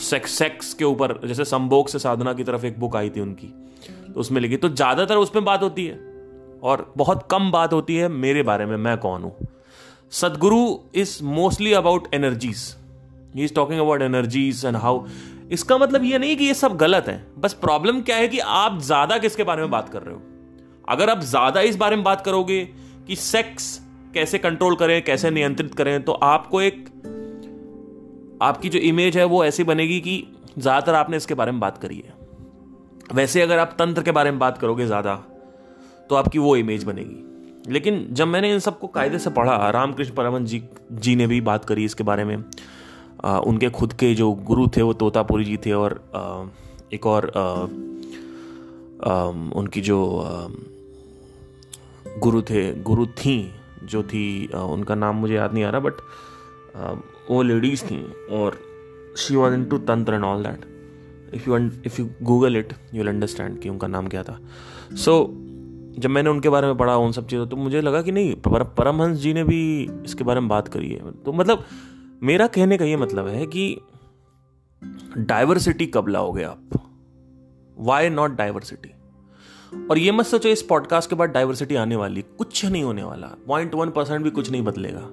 S1: सेक्स सेक्स के ऊपर, जैसे संभोग से साधना की तरफ़ एक बुक आई थी उनकी तो उसमें लिखी। तो ज़्यादातर उसमें बात होती है। और बहुत कम बात होती है, मेरे बारे में मैं कौन हूँ? Sadhguru is mostly about energies he is talking about energies and how इसका मतलब ये नहीं कि ये सब गलत है, बस प्रॉब्लम क्या है कि आप ज़्यादा किसके बारे में बात कर रहे हो? अगर आप ज़्यादा इस बारे में बात करोगे कि सेक्स कैसे कंट्रोल करें, कैसे नियंत्रित करें तो आपको एक, आपकी जो इमेज है वो ऐसी बनेगी कि ज़्यादातर आपने इसके बारे में बात करी है। वैसे अगर आप तंत्र के बारे में बात करोगे ज़्यादा तो आपकी वो इमेज बनेगी। लेकिन जब मैंने इन सबको कायदे से पढ़ा रामकृष्ण परमन जी जी ने भी बात करी इसके बारे में। आ, उनके खुद के जो गुरु थे वो तोतापुरी जी थे और आ, एक और आ, आ, उनकी जो आ, गुरु थे गुरु थी जो थी आ, उनका नाम मुझे याद नहीं आ रहा बट आ, वो लेडीज़ थी और she was into tantra and all that if you if you Google it you will understand कि उनका नाम क्या था। सो so, जब मैंने उनके बारे में पढ़ा उन सब चीज़ों तो मुझे लगा कि नहीं पर, परमहंस जी ने भी इसके बारे में बात करी है। तो मतलब मेरा कहने का ये मतलब है कि डाइवर्सिटी कब लाओगे आप? वाई नॉट डाइवर्सिटी और ये मत सोचो इस पॉडकास्ट के बाद डाइवर्सिटी आने वाली कुछ नहीं होने वाला। पॉइंट वन परसेंट भी कुछ नहीं बदलेगा।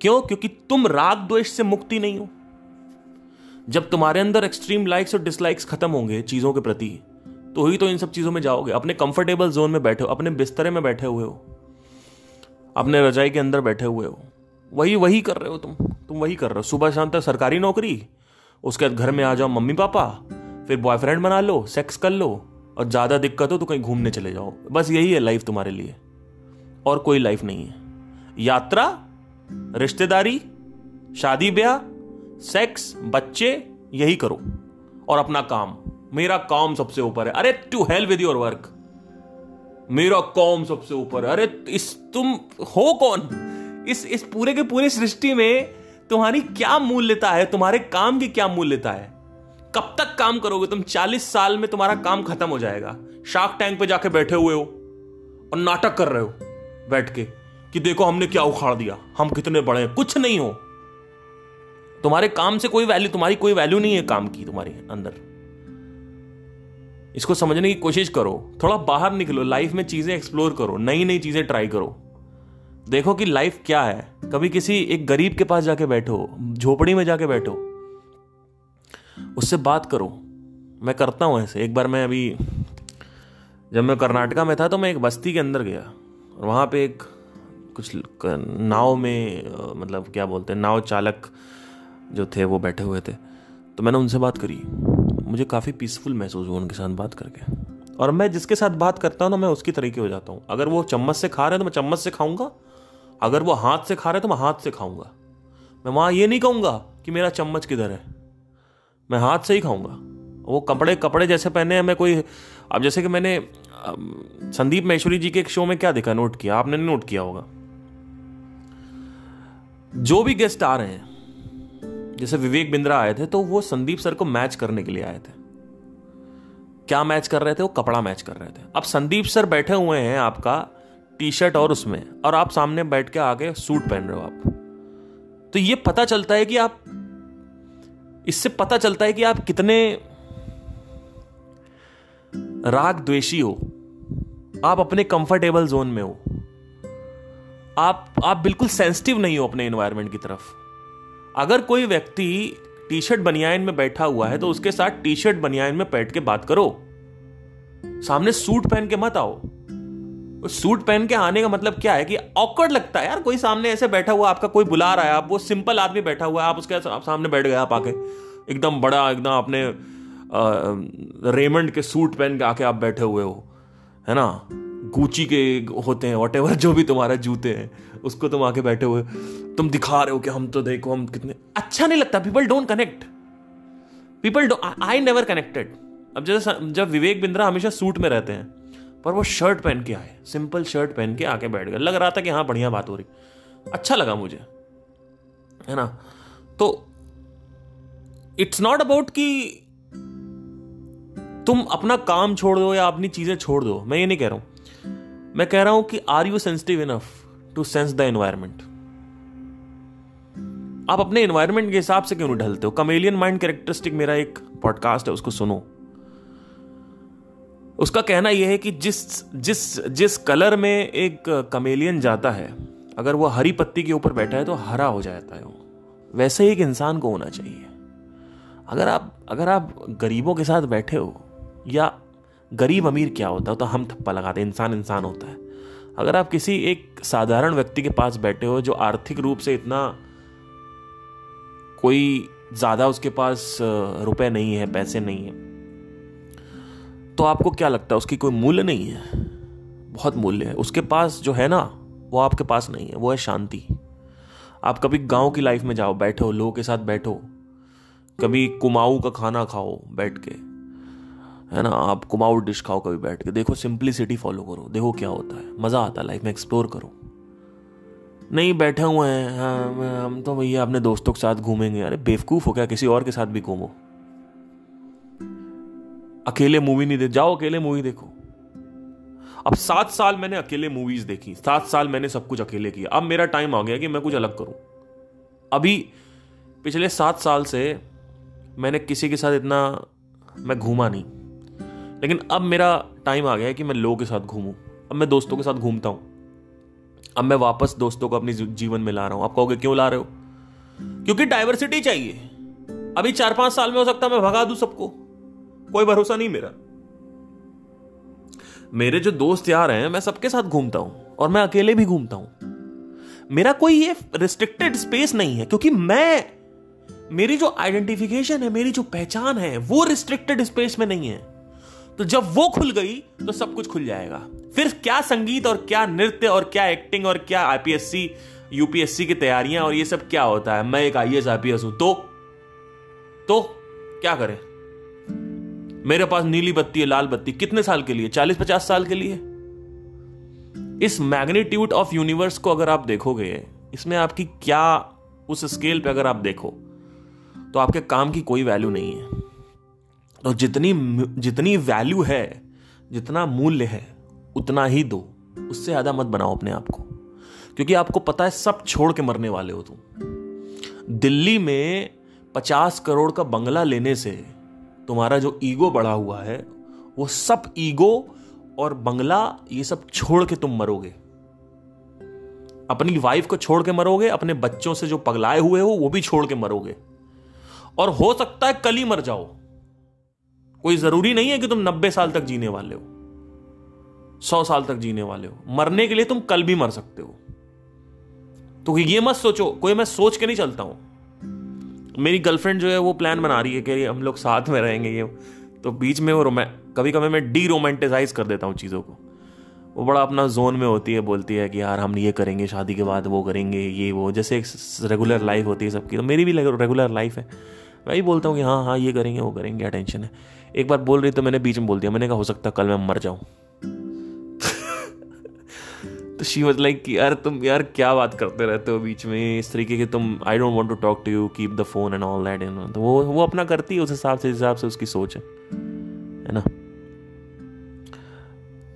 S1: क्यों? क्योंकि तुम राग द्वेष से मुक्ति नहीं हो। जब तुम्हारे अंदर एक्सट्रीम लाइक्स और डिसलाइक्स खत्म होंगे चीज़ों के प्रति तो ही तो इन सब चीज़ों में जाओगे। अपने कंफर्टेबल जोन में बैठे हो, अपने बिस्तरे में बैठे हुए हो। अपने रजाई के अंदर बैठे हुए हो। वही वही कर रहे हो तुम। तुम वही कर रहे हो। सुबह शाम तक सरकारी नौकरी, उसके बाद घर में आ जाओ मम्मी पापा, फिर बॉयफ्रेंड बना लो सेक्स कर लो, और ज़्यादा दिक्कत हो तो कहीं घूमने चले जाओ। बस यही है लाइफ तुम्हारे लिए। और कोई लाइफ नहीं है। यात्रा, रिश्तेदारी, शादी ब्याह सेक्स बच्चे, यही करो। और अपना काम। मेरा काम सबसे ऊपर है। अरे to hell with your work मेरा काम सबसे ऊपर है। अरे, इस तुम हो कौन? इस इस पूरे के पूरे सृष्टि में तुम्हारी क्या मूल्यता है? तुम्हारे काम की क्या मूल्यता है? कब तक काम करोगे तुम? चालीस साल में तुम्हारा काम खत्म हो जाएगा। शार्क टैंक पे जाके बैठे हुए हो और नाटक कर रहे हो बैठ के कि देखो हमने क्या उखाड़ दिया। हम कितने बड़े हैं। कुछ नहीं हो। तुम्हारे काम से कोई वैल्यू तुम्हारी कोई वैल्यू नहीं है काम की, तुम्हारे अंदर। इसको समझने की कोशिश करो। थोड़ा बाहर निकलो लाइफ में चीज़ें एक्सप्लोर करो नई नई चीज़ें ट्राई करो। देखो कि लाइफ क्या है। कभी किसी एक गरीब के पास जाके बैठो, झोपड़ी में जाके बैठो। उससे बात करो। मैं करता हूँ ऐसे। एक बार मैं अभी, जब मैं कर्नाटका में था तो मैं एक बस्ती के अंदर गया। और वहाँ पे एक, कुछ नाव में मतलब क्या बोलते हैं, नाव चालक जो थे वो बैठे हुए थे। तो मैंने उनसे बात करी। मुझे काफ़ी पीसफुल महसूस हुआ उनके साथ बात करके। और मैं जिसके साथ बात करता हूँ ना, मैं उसकी तरीके हो जाता हूँ। अगर वो चम्मच से खा रहे हैं तो मैं चम्मच से खाऊँगा। अगर वो हाथ से खा रहे हैं तो मैं हाथ से खाऊँगा। मैं वहाँ ये नहीं कहूँगा कि मेरा चम्मच किधर है। मैं हाथ से ही खाऊँगा। वो कपड़े कपड़े जैसे पहने हैं, मैं कोई अब जैसे कि मैंने संदीप महेश्वरी जी के एक शो में क्या देखा? नोट किया। आपने नोट किया होगा। जो भी गेस्ट आ रहे हैं जैसे विवेक बिंद्रा आए थे तो वो संदीप सर को मैच करने के लिए आए थे। क्या मैच कर रहे थे? वो कपड़ा मैच कर रहे थे। अब संदीप सर बैठे हुए हैं आपका टी शर्ट और उसमें, और आप सामने बैठ के आगे सूट पहन रहे हो आप। तो ये पता चलता है कि आप, इससे पता चलता है कि आप कितने राग द्वेषी हो। आप अपने कंफर्टेबल जोन में हो। आप आप बिल्कुल सेंसिटिव नहीं हो अपने एनवायरनमेंट की तरफ़। अगर कोई व्यक्ति टी शर्ट बनियान में बैठा हुआ है तो उसके साथ टी शर्ट बनियान में बैठ के बात करो। सामने सूट पहन के मत आओ। सूट पहन के आने का मतलब क्या है कि ऑकवर्ड लगता है, यार, कोई सामने ऐसे बैठा हुआ, आपका कोई बुला रहा है, आप, वो सिंपल आदमी बैठा हुआ है, आप उसके आप सामने बैठ गए आप आके। एकदम बड़ा, एकदम अपने रेमंड के सूट पहन के आके आप बैठे हुए हो, है ना? गुची के होते हैं वट जो भी तुम्हारे जूते हैं, उसको तुम आके बैठे हुए, तुम दिखा रहे हो कि हम तो देखो, हम कितने अच्छा नहीं लगता people don't connect people I never connected अब जैसे जब विवेक बिंद्रा हमेशा सूट में रहते हैं, पर वो शर्ट पहन के आए सिंपल शर्ट पहन के आके बैठ गए, लग रहा था कि हाँ बढ़िया बात हो रही। अच्छा लगा मुझे, है ना? तो इट्स नॉट अबाउट कि तुम अपना काम छोड़ दो या अपनी चीज़ें छोड़ दो, मैं ये नहीं कह रहा हूँ। मैं कह रहा हूँ कि are you sensitive enough to sense the environment आप अपने एनवायरमेंट के हिसाब से क्यों नहीं ढलते हो? कमेलियन माइंड कैरेक्टरिस्टिक मेरा एक पॉडकास्ट है, उसको सुनो। उसका कहना यह है कि जिस जिस जिस कलर में एक कमेलियन जाता है, अगर वो हरी पत्ती के ऊपर बैठा है तो हरा हो जाता है वो। वैसे ही एक इंसान को होना चाहिए। अगर आप अगर आप गरीबों के साथ बैठे हो, या गरीब अमीर क्या होता है? तो हम थप्पा लगाते हैं, इंसान इंसान होता है। अगर आप किसी एक साधारण व्यक्ति के पास बैठे हो जो आर्थिक रूप से इतना कोई ज़्यादा उसके पास रुपए नहीं है, पैसे नहीं है तो आपको क्या लगता है? उसकी कोई मूल्य नहीं है? बहुत मूल्य है। उसके पास जो है ना, वो आपके पास नहीं है, वो है शांति। आप कभी गाँव की लाइफ में जाओ, बैठो लोगों के साथ बैठो, कभी कुमाऊं का खाना खाओ, बैठ के है ना? आप कुमाऊं डिश खाओ कभी बैठ के। देखो सिंपलिसिटी फॉलो करो। देखो क्या होता है। मज़ा आता है लाइफ में एक्सप्लोर करो। नहीं बैठे हुए हैं। हाँ, हम तो भैया अपने दोस्तों के साथ घूमेंगे। अरे बेवकूफ़ हो क्या? किसी और के साथ भी घूमो। अकेले मूवी नहीं दे जाओ अकेले मूवी देखो। अब सात साल मैंने अकेले मूवीज़ देखी। सात साल मैंने सब कुछ अकेले किया। अब मेरा टाइम आ गया कि मैं कुछ अलग करूँ। अभी पिछले सात साल से मैंने किसी के साथ इतना मैं घूमा नहीं। लेकिन अब मेरा टाइम आ गया है कि मैं लोगों के साथ घूमूं। अब मैं दोस्तों के साथ घूमता हूँ। अब मैं वापस दोस्तों को अपने जीवन में ला रहा हूँ। आप कहोगे, क्यों ला रहे हो? क्योंकि डाइवर्सिटी चाहिए। अभी चार पाँच साल में हो सकता है मैं भगा दूँ सबको। कोई भरोसा नहीं मेरा। मेरे जो दोस्त यार हैं, मैं सबके साथ घूमता हूँ और मैं अकेले भी घूमता हूँ। मेरा कोई ये रिस्ट्रिक्टेड स्पेस नहीं है, क्योंकि मैं, मेरी जो आइडेंटिफिकेशन है, मेरी जो पहचान है, वो रिस्ट्रिक्टेड स्पेस में नहीं है। तो जब वो खुल गई तो सब कुछ खुल जाएगा। फिर क्या संगीत और क्या नृत्य और क्या एक्टिंग और क्या आईपीएससी यूपीएससी की तैयारियाँ और ये सब क्या होता है? मैं एक आई एस आईपीएस हूँ तो? तो क्या करें? मेरे पास नीली बत्ती है, लाल बत्ती कितने साल के लिए? चालीस, पचास साल के लिए। इस मैग्नीट्यूड ऑफ़ यूनिवर्स को अगर आप देखोगे, इसमें आपकी क्या, उस स्केल पे अगर आप देखो तो आपके काम की कोई वैल्यू नहीं है। तो जितनी जितनी वैल्यू है, जितना मूल्य है, उतना ही दो। उससे ज़्यादा मत बनाओ अपने आप को। क्योंकि आपको पता है सब छोड़ के मरने वाले हो तुम। दिल्ली में पचास करोड़ का बंगला लेने से तुम्हारा जो ईगो बढ़ा हुआ है, वो सब ईगो और बंगला ये सब छोड़ के तुम मरोगे। अपनी वाइफ को छोड़ के मरोगे, अपने बच्चों से जो पगलाए हुए हो, वो भी छोड़ के मरोगे। और हो सकता है कल ही मर जाओ। कोई ज़रूरी नहीं है कि तुम नब्बे साल तक जीने वाले हो। सौ साल तक जीने वाले हो। मरने के लिए तुम कल भी मर सकते हो। तो ये मत सोचो, कोई मैं सोच के नहीं चलता हूँ। मेरी गर्लफ्रेंड जो है, वो प्लान बना रही है कि हम लोग साथ में रहेंगे ये। तो बीच में वो रोमै कभी कभी मैं डी रोमांटिसाइज कर देता हूँ चीज़ों को। वो बड़ा अपना जोन में होती है, बोलती है कि यार, हम ये करेंगे, शादी के बाद वो करेंगे, ये वो, जैसे एक रेगुलर लाइफ होती है सबकी। तो मेरी भी रेगुलर लाइफ है। मैं ही बोलता हूँ कि हाँ हाँ ये करेंगे, वो करेंगे क्या टेंशन है। एक बार बोल रही तो मैंने बीच में बोल दिया। मैंने कहा, हो सकता कल मैं मर जाऊँ। तो शी वॉज़ लाइक यार तुम यार क्या बात करते रहते हो बीच में? इस तरीके की तुम I don't want to talk to you keep the phone and all that you तो वो वो अपना करती है, उस हिसाब से हिसाब से उसकी सोच है। है ना?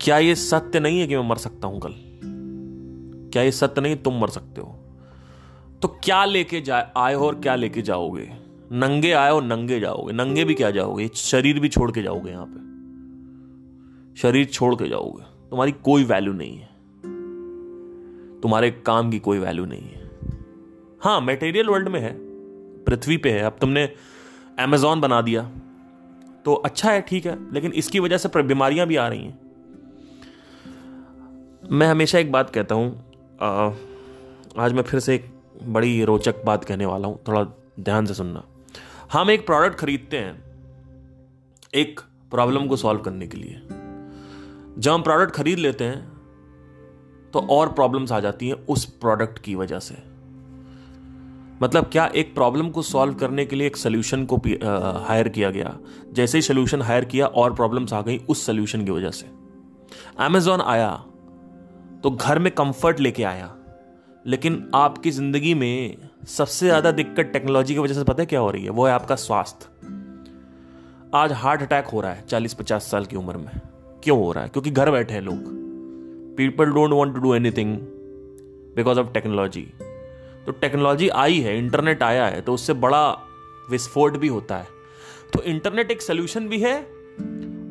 S1: क्या ये सत्य नहीं है कि मैं मर सकता हूँ कल? क्या ये सत्य नहीं तुम मर सकते हो? तो क्या लेके जा, आए हो और क्या लेके जाओगे? नंगे आए हो नंगे जाओगे। नंगे भी क्या जाओगे? शरीर भी छोड़ के जाओगे यहाँ पे। शरीर छोड़ के जाओगे। तुम्हारी कोई वैल्यू नहीं है। तुम्हारे काम की कोई वैल्यू नहीं है। हाँ मेटेरियल वर्ल्ड में है। पृथ्वी पे है। अब तुमने अमेजोन बना दिया। तो अच्छा है, ठीक है। लेकिन इसकी वजह से बीमारियाँ भी आ रही हैं। मैं हमेशा एक बात कहता हूँ। आज मैं फिर से एक बड़ी रोचक बात कहने वाला हूँ। थोड़ा ध्यान से सुनना। हम एक प्रोडक्ट खरीदते हैं, एक प्रॉब्लम को सॉल्व करने के लिए। जब हम प्रोडक्ट खरीद लेते हैं तो और प्रॉब्लम्स आ जाती हैं उस प्रोडक्ट की वजह से। मतलब क्या एक प्रॉब्लम को सॉल्व करने के लिए एक सोल्यूशन को हायर किया गया? जैसे ही सोल्यूशन हायर किया, और प्रॉब्लम्स आ गई उस सोल्यूशन की वजह से। अमेजोन आया तो घर में कंफर्ट लेके आया, लेकिन आपकी ज़िंदगी में सबसे ज़्यादा दिक्कत टेक्नोलॉजी की वजह से, पता है क्या हो रही है? वो है आपका स्वास्थ्य। आज हार्ट अटैक हो रहा है चालीस पचास साल की उम्र में। क्यों हो रहा है? क्योंकि घर बैठे हैं लोग। People don't want to do anything because of technology तो टेक्नोलॉजी आई है इंटरनेट आया है तो उससे बड़ा विस्फोट भी होता है। तो इंटरनेट एक सोल्यूशन भी है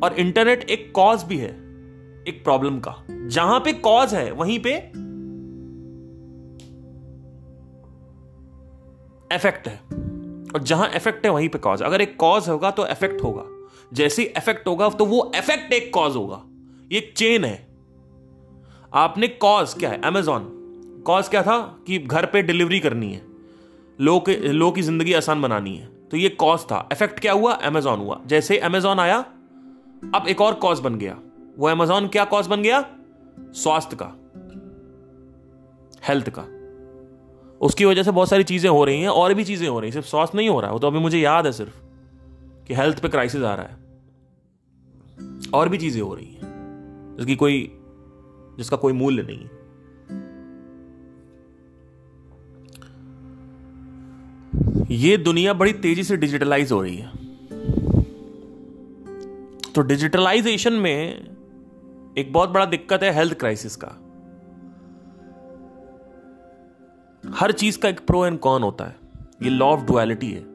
S1: और इंटरनेट एक कॉज भी है, एक प्रॉब्लम का। जहाँ पे कॉज है, वहीं पे इफ़ेक्ट है। और जहाँ इफ़ेक्ट है, वहीं पे कॉज अगर एक कॉज होगा तो इफ़ेक्ट होगा। जैसे ही इफ़ेक्ट होगा तो वो इफ़ेक्ट एक कॉज होगा। ये चेन है। आपने कॉज क्या है? अमेजोन कॉज क्या था? कि घर पे डिलीवरी करनी है। लोग लोग की ज़िंदगी आसान बनानी है। तो ये कॉज था। इफ़ेक्ट क्या हुआ? अमेजोन हुआ। जैसे अमेजोन आया, अब एक और कॉज बन गया। वो अमेजोन क्या कॉज बन गया? स्वास्थ्य का। हेल्थ का। उसकी वजह से बहुत सारी चीज़ें हो रही हैं, और भी चीज़ें हो रही हैं। सिर्फ़ स्वास्थ्य नहीं हो रहा, वो तो अभी मुझे याद है सिर्फ़ कि हेल्थ पे क्राइसिस आ रहा है। और भी चीज़ें हो रही हैं, जिसकी कोई, जिसका कोई मूल्य नहीं है। ये दुनिया बड़ी तेज़ी से डिजिटलाइज हो रही है। तो डिजिटलाइजेशन में एक बहुत बड़ा दिक्कत है हेल्थ क्राइसिस का। हर चीज़ का एक प्रो एंड कॉन होता है। ये लॉ ऑफ़ डुअलिटी है।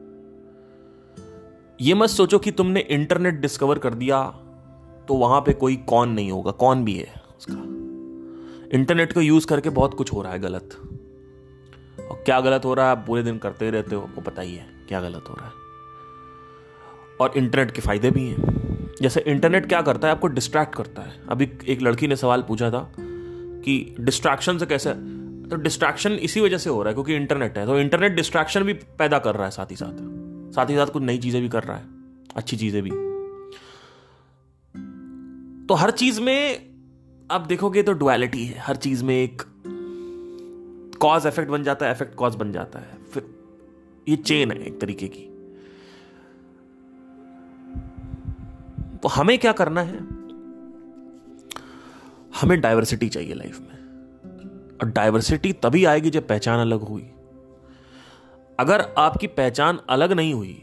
S1: ये मत सोचो कि तुमने इंटरनेट डिस्कवर कर दिया तो वहाँ पे कोई कौन नहीं होगा। कौन भी है उसका। इंटरनेट को यूज़ करके बहुत कुछ हो रहा है गलत। और क्या गलत हो रहा है, आप पूरे दिन करते रहते हो, आपको पता ही है क्या गलत हो रहा है। और इंटरनेट के फ़ायदे भी हैं। जैसे इंटरनेट क्या करता है, आपको डिस्ट्रैक्ट करता है। अभी एक लड़की ने सवाल पूछा था कि डिस्ट्रैक्शन से कैसे तो डिस्ट्रैक्शन इसी वजह से हो रहा है, क्योंकि इंटरनेट है। तो इंटरनेट डिस्ट्रैक्शन भी पैदा कर रहा है साथ ही साथ। साथ ही साथ कुछ नई चीज़ें भी कर रहा है, अच्छी चीज़ें भी। तो हर चीज़ में आप देखोगे तो डुअलिटी है। हर चीज़ में एक कॉज इफ़ेक्ट बन जाता है इफ़ेक्ट कॉज बन जाता है। फिर ये चेन है एक तरीके की। तो हमें क्या करना है? हमें डाइवर्सिटी चाहिए लाइफ में। और डाइवर्सिटी तभी आएगी जब पहचान अलग हुई अगर आपकी पहचान अलग नहीं हुई,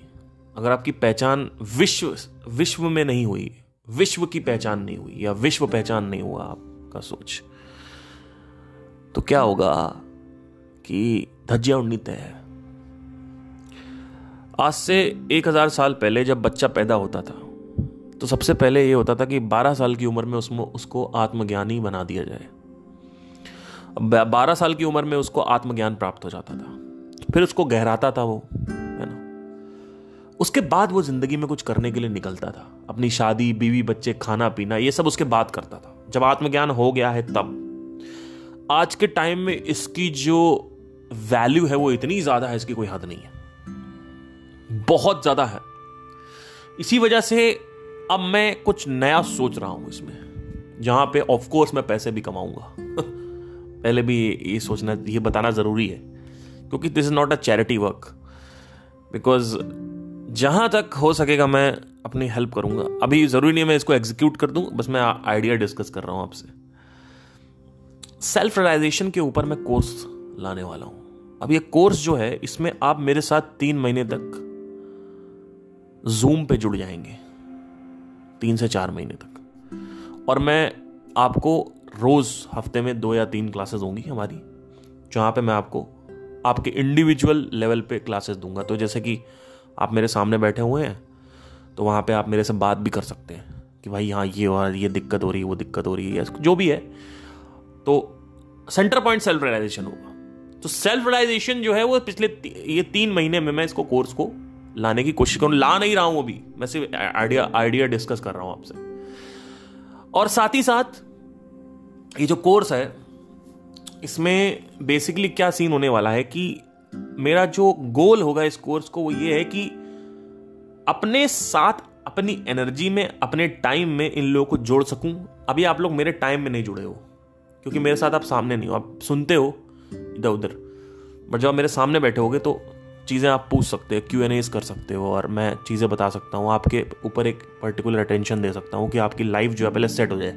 S1: अगर आपकी पहचान विश्व विश्व में नहीं हुई, विश्व की पहचान नहीं हुई, या विश्व पहचान नहीं हुआ आपका सोच तो क्या होगा कि धज्जियाँ उड़नी तय है। आज से एक हज़ार साल पहले जब बच्चा पैदा होता था तो सबसे पहले ये होता था कि 12 साल की उम्र में उसमें, उसको आत्मज्ञानी बना दिया जाए। बारह साल की उम्र में उसको आत्मज्ञान प्राप्त हो जाता था। फिर उसको गहराता था वो, है ना? उसके बाद वो ज़िंदगी में कुछ करने के लिए निकलता था। अपनी शादी, बीवी, बच्चे, खाना, पीना, ये सब उसके बाद करता था। जब आत्मज्ञान हो गया है तब। आज के टाइम में इसकी जो वैल्यू है वो इतनी ज़्यादा है, इसकी कोई हद नहीं है। बहुत ज़्यादा है। इसी वजह से अब मैं कुछ नया सोच रहा हूँ इसमें, जहाँ पे ऑफ़ कोर्स मैं पैसे भी कमाऊँगा। पहले भी ये सोचना, ये बताना ज़रूरी है, क्योंकि this is not a charity work because जहाँ तक हो सकेगा मैं अपनी हेल्प करूँगा। अभी ज़रूरी नहीं है मैं इसको एग्जीक्यूट कर दूँ, बस मैं आइडिया डिस्कस कर रहा हूँ आपसे। सेल्फ रियलाइजेशन के ऊपर मैं कोर्स लाने वाला हूँ। अब ये कोर्स जो है, इसमें आप मेरे साथ तीन महीने तक जूम पे जुड़ जाएँगे, तीन से चार महीने तक। और मैं आपको रोज़ हफ़्ते में दो या तीन क्लासेस होंगी हमारी जहाँ पे मैं आपको आपके इंडिविजुअल लेवल पे क्लासेस दूँगा। तो जैसे कि आप मेरे सामने बैठे हुए हैं तो वहाँ पे आप मेरे से बात भी कर सकते हैं कि भाई हाँ ये और ये दिक्कत हो रही है वो दिक्कत हो रही है जो भी है। तो सेंटर पॉइंट सेल्फ रियलाइजेशन होगा। तो सेल्फ रियलाइजेशन जो है वो पिछले ती, ये तीन महीने में मैं इसको कोर्स को लाने की कोशिश करूँ ला नहीं रहा हूँ अभी। मैं सिर्फ़ आइडिया आइडिया डिस्कस कर रहा हूँ आपसे। और साथ ही साथ ये जो कोर्स है, इसमें बेसिकली क्या सीन होने वाला है कि मेरा जो गोल होगा इस कोर्स को वो ये है कि अपने साथ, अपनी एनर्जी में, अपने टाइम में इन लोगों को जोड़ सकूँ। अभी आप लोग मेरे टाइम में नहीं जुड़े हो, क्योंकि मेरे साथ आप सामने नहीं हो। आप सुनते हो, इधर उधर। बट जब आप मेरे सामने बैठे होगे तो चीज़ें आप पूछ सकते हो क्यू एन कर सकते हो और मैं चीज़ें बता सकता हूँ। आपके ऊपर एक पर्टिकुलर अटेंशन दे सकता हूँ कि आपकी लाइफ जो है पहले सेट हो जाए।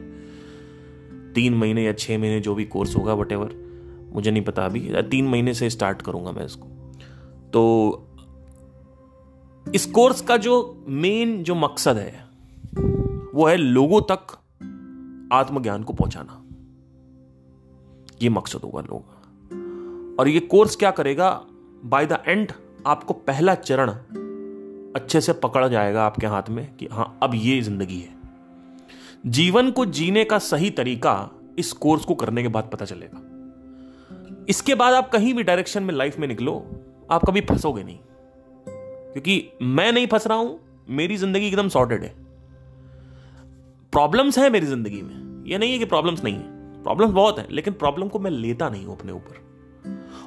S1: तीन महीने या छः महीने जो भी कोर्स होगा वट मुझे नहीं पता अभी। तीन महीने से स्टार्ट करूँगा मैं इसको। तो इस कोर्स का जो मेन जो मकसद है, वो है लोगों तक आत्मज्ञान को पहुंचाना। ये मकसद होगा लोग और ये कोर्स क्या करेगा? बाय द एंड आपको पहला चरण अच्छे से पकड़ जाएगा आपके हाथ में कि हाँ अब ये ज़िंदगी है। जीवन को जीने का सही तरीका इस कोर्स को करने के बाद पता चलेगा। इसके बाद आप कहीं भी डायरेक्शन में लाइफ में निकलो, आप कभी फंसोगे नहीं। क्योंकि मैं नहीं फंस रहा हूँ, मेरी ज़िंदगी एकदम सॉर्टेड है। प्रॉब्लम्स हैं मेरी ज़िंदगी में। यह नहीं है कि प्रॉब्लम्स नहीं है। प्रॉब्लम्स बहुत है, लेकिन प्रॉब्लम को मैं लेता नहीं हूँ अपने ऊपर।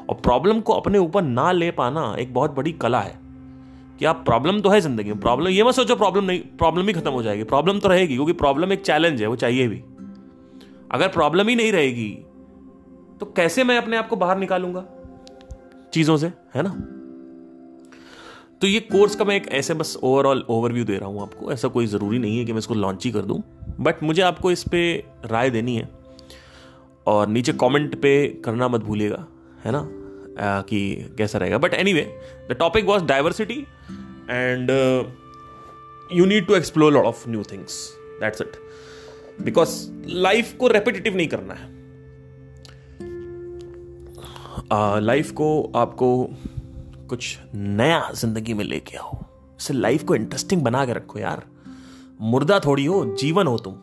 S1: और प्रॉब्लम को अपने ऊपर ना ले पाना एक बहुत बड़ी कला है। कि आप प्रॉब्लम तो है ज़िंदगी में। प्रॉब्लम ये मत सोचो प्रॉब्लम नहीं प्रॉब्लम ही खत्म हो जाएगी। प्रॉब्लम तो रहेगी, क्योंकि प्रॉब्लम एक चैलेंज है, वो चाहिए भी। अगर प्रॉब्लम ही नहीं रहेगी तो कैसे मैं अपने आप को बाहर निकालूँगा? चीज़ों से, है ना? तो ये कोर्स का मैं एक ऐसे बस ओवरऑल ओवरव्यू दे रहा हूँ आपको। ऐसा कोई ज़रूरी नहीं है कि मैं इसको लॉन्च ही कर दूँ। बट मुझे आपको इस पर राय देनी है। और नीचे कमेंट पे करना मत भूलिएगा, है ना? कि कैसा रहेगा। But anyway the topic was diversity and you need to explore lot of new things that's it because life को रेपिटेटिव नहीं करना है। लाइफ uh, को आपको कुछ नया ज़िंदगी में लेके आओ। इसे लाइफ को इंटरेस्टिंग बना के रखो यार। मुर्दा थोड़ी हो जीवन हो तुम।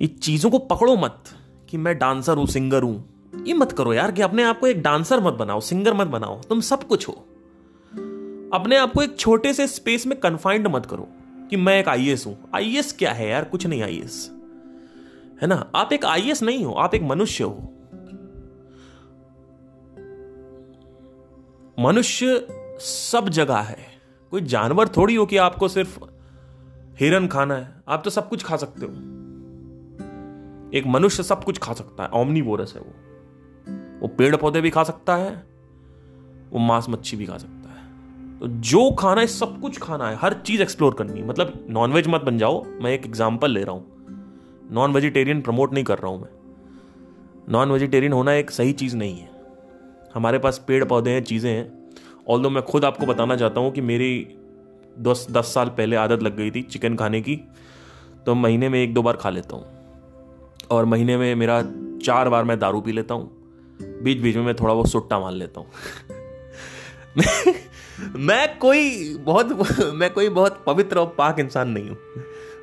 S1: ये चीज़ों को पकड़ो मत कि मैं डांसर हूँ सिंगर हूँ। ये मत करो यार कि अपने आप को एक डांसर मत बनाओ, सिंगर मत बनाओ। तुम सब कुछ हो। अपने आप को एक छोटे से स्पेस में कन्फाइंड मत करो कि मैं एक आईएस हूँ। आईएस क्या है यार? कुछ नहीं आईएस है ना? आप एक आईएस नहीं हो, आप एक मनुष्य हो। मनुष्य सब जगह है। कोई जानवर थोड़ी हो कि आपको सिर्फ़ हिरन खाना है। आप तो सब कुछ खा सकते हो। एक मनुष्य सब कुछ खा सकता है। ओमनी है वो। वो पेड़ पौधे भी खा सकता है, वो मांस मच्छी भी खा सकता है। तो जो खाना है, सब कुछ खाना है, हर चीज़ एक्सप्लोर करनी है। मतलब नॉनवेज मत बन जाओ, मैं एक एग्ज़ाम्पल ले रहा हूँ। नॉन वेजिटेरियन प्रमोट नहीं कर रहा हूँ मैं। नॉन वेजिटेरियन होना एक सही चीज़ नहीं है। हमारे पास पेड़ पौधे हैं, चीज़ें हैं। ऑल दो मैं खुद आपको बताना चाहता हूँ कि मेरी दस दस साल पहले आदत लग गई थी चिकन खाने की तो महीने में एक दो बार खा लेता हूँ। और महीने में मेरा चार बार मैं दारू पी लेता हूँ। बीच बीच में मैं थोड़ा बहुत सुट्टा मान लेता हूँ। मैं कोई बहुत, मैं कोई बहुत पवित्र और पाक इंसान नहीं हूँ।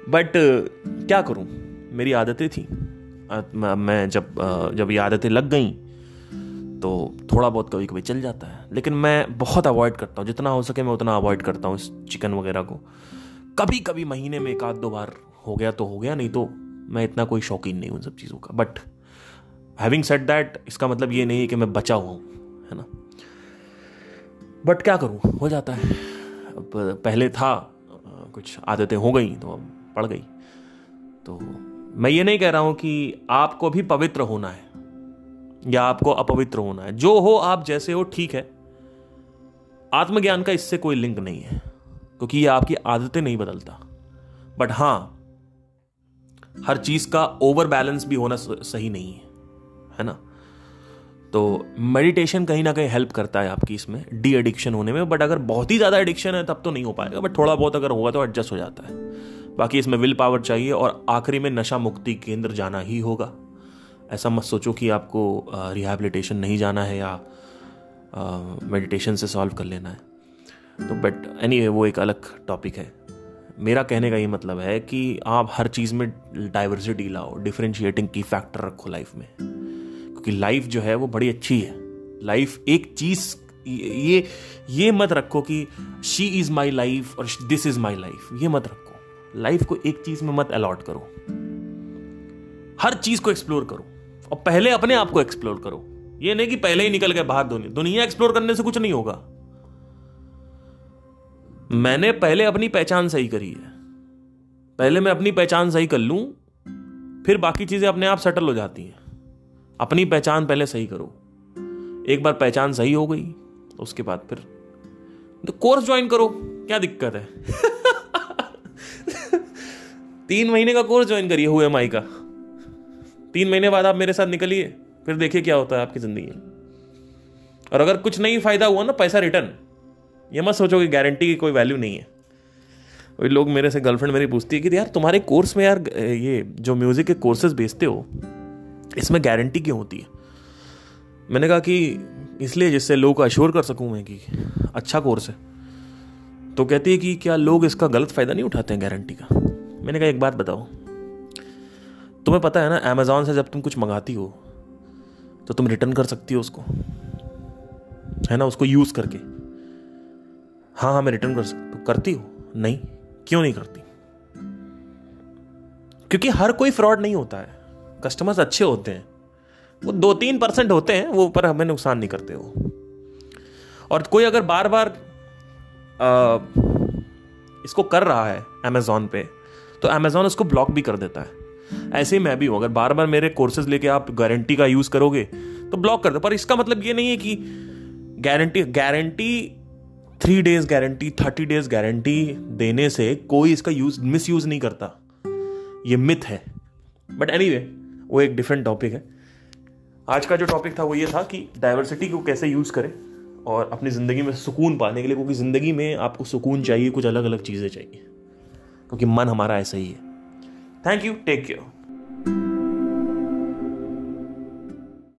S1: बट क्या करूँ? मेरी आदतें थी। मैं जब जब ये आदतें लग गई तो थोड़ा बहुत कभी कभी चल जाता है। लेकिन मैं बहुत अवॉइड करता हूँ। जितना हो सके मैं उतना अवॉइड करता हूँ इस चिकन वगैरह को। कभी कभी महीने में एक आध दो बार हो गया तो हो गया, नहीं तो मैं इतना कोई शौकीन नहीं हूँ सब चीज़ों का। बट हैविंग सेट दैट इसका मतलब ये नहीं है कि मैं बचा हुआ हूँ, है ना? बट क्या करूँ? हो जाता है। अब पहले था, कुछ आदतें हो गई तो अब पड़ गई। तो मैं ये नहीं कह रहा हूँ कि आपको भी पवित्र होना है, या आपको अपवित्र होना है। जो हो आप जैसे हो, ठीक है। आत्मज्ञान का इससे कोई लिंक नहीं है, क्योंकि ये आपकी आदतें नहीं बदलता। बट हाँ, हर चीज़ का ओवर बैलेंस भी होना सही नहीं है। है ना? तो मेडिटेशन कहीं ना कहीं हेल्प करता है आपकी इसमें डी एडिक्शन होने में बट अगर बहुत ही ज़्यादा एडिक्शन है तब तो नहीं हो पाएगा बट थोड़ा बहुत अगर होगा तो एडजस्ट हो जाता है। बाकी इसमें विल पावर चाहिए और आखिरी में नशा मुक्ति केंद्र जाना ही होगा। ऐसा मत सोचो कि आपको रिहेबिलिटेशन नहीं जाना है या मेडिटेशन से सॉल्व कर लेना है। तो बट एनी anyway, वो एक अलग टॉपिक है। मेरा कहने का ये मतलब है कि आप हर चीज़ में डाइवर्सिटी लाओ डिफ्रेंशिएटिंग की फैक्टर रखो लाइफ में। क्योंकि लाइफ जो है वो बड़ी अच्छी है। लाइफ एक चीज़, ये ये मत रखो कि शी इज़ माई लाइफ और दिस इज़ माई लाइफ ये मत रखो। लाइफ को एक चीज़ में मत अलॉट करो। हर चीज़ को एक्सप्लोर करो और पहले अपने आप को एक्सप्लोर करो। ये नहीं कि पहले ही निकल गए बाहर दुनिया दुनिया एक्सप्लोर करने से कुछ नहीं होगा। मैंने पहले अपनी पहचान सही करी है। पहले मैं अपनी पहचान सही कर लूँ, फिर बाकी चीज़ें अपने आप सेटल हो जाती हैं। अपनी पहचान पहले सही करो। एक बार पहचान सही हो गई तो उसके बाद फिर तो कोर्स ज्वाइन करो। क्या दिक्कत है? तीन महीने का कोर्स ज्वाइन करिए हुए माई का। तीन महीने बाद आप मेरे साथ निकलिए, फिर देखिए क्या होता है आपकी ज़िंदगी में। और अगर कुछ नहीं फ़ायदा हुआ ना, पैसा रिटर्न ये मत सोचो कि गारंटी की कोई वैल्यू नहीं है। वही लोग मेरे से गर्लफ्रेंड मेरी पूछती है कि यार, तुम्हारे कोर्स में यार, ये जो म्यूज़िक के कोर्सेज बेचते हो इसमें गारंटी क्यों होती है? मैंने कहा कि इसलिए जिससे लोग को अश्योर कर सकूँ मैं कि अच्छा कोर्स है। तो कहती है कि क्या लोग इसका गलत फ़ायदा नहीं उठाते हैं गारंटी का? मैंने कहा, एक बात बताओ। तुम्हें पता है ना अमेजोन से जब तुम कुछ मंगाती हो तो तुम रिटर्न कर सकती हो उसको। है ना, उसको यूज़ करके। हाँ हाँ मैं रिटर्न कर सकती तो करती हो? नहीं। क्यों नहीं करती? क्योंकि हर कोई फ्रॉड नहीं होता है। कस्टमर्स अच्छे होते हैं। वो दो तीन परसेंट होते हैं वो पर हमें नुकसान नहीं करते वो। और कोई अगर बार बार आ, इसको कर रहा है अमेजोन पे तो अमेजोन उसको ब्लॉक भी कर देता है। ऐसे ही मैं भी हूँ अगर बार बार मेरे कोर्सेज लेके आप गारंटी का यूज़ करोगे तो ब्लॉक कर दो। पर इसका मतलब ये नहीं है कि guarantee guarantee three days guarantee thirty days guarantee देने से कोई इसका यूज़ मिस यूज़ नहीं करता। ये मिथ है। बट एनी anyway, वो एक डिफरेंट टॉपिक है। आज का जो टॉपिक था वो ये था कि डाइवर्सिटी को कैसे यूज़ करें और अपनी ज़िंदगी में सुकून पाने के लिए, क्योंकि ज़िंदगी में आपको सुकून चाहिए, कुछ अलग अलग चीज़ें चाहिए, क्योंकि मन हमारा ऐसा ही है। Thank you take care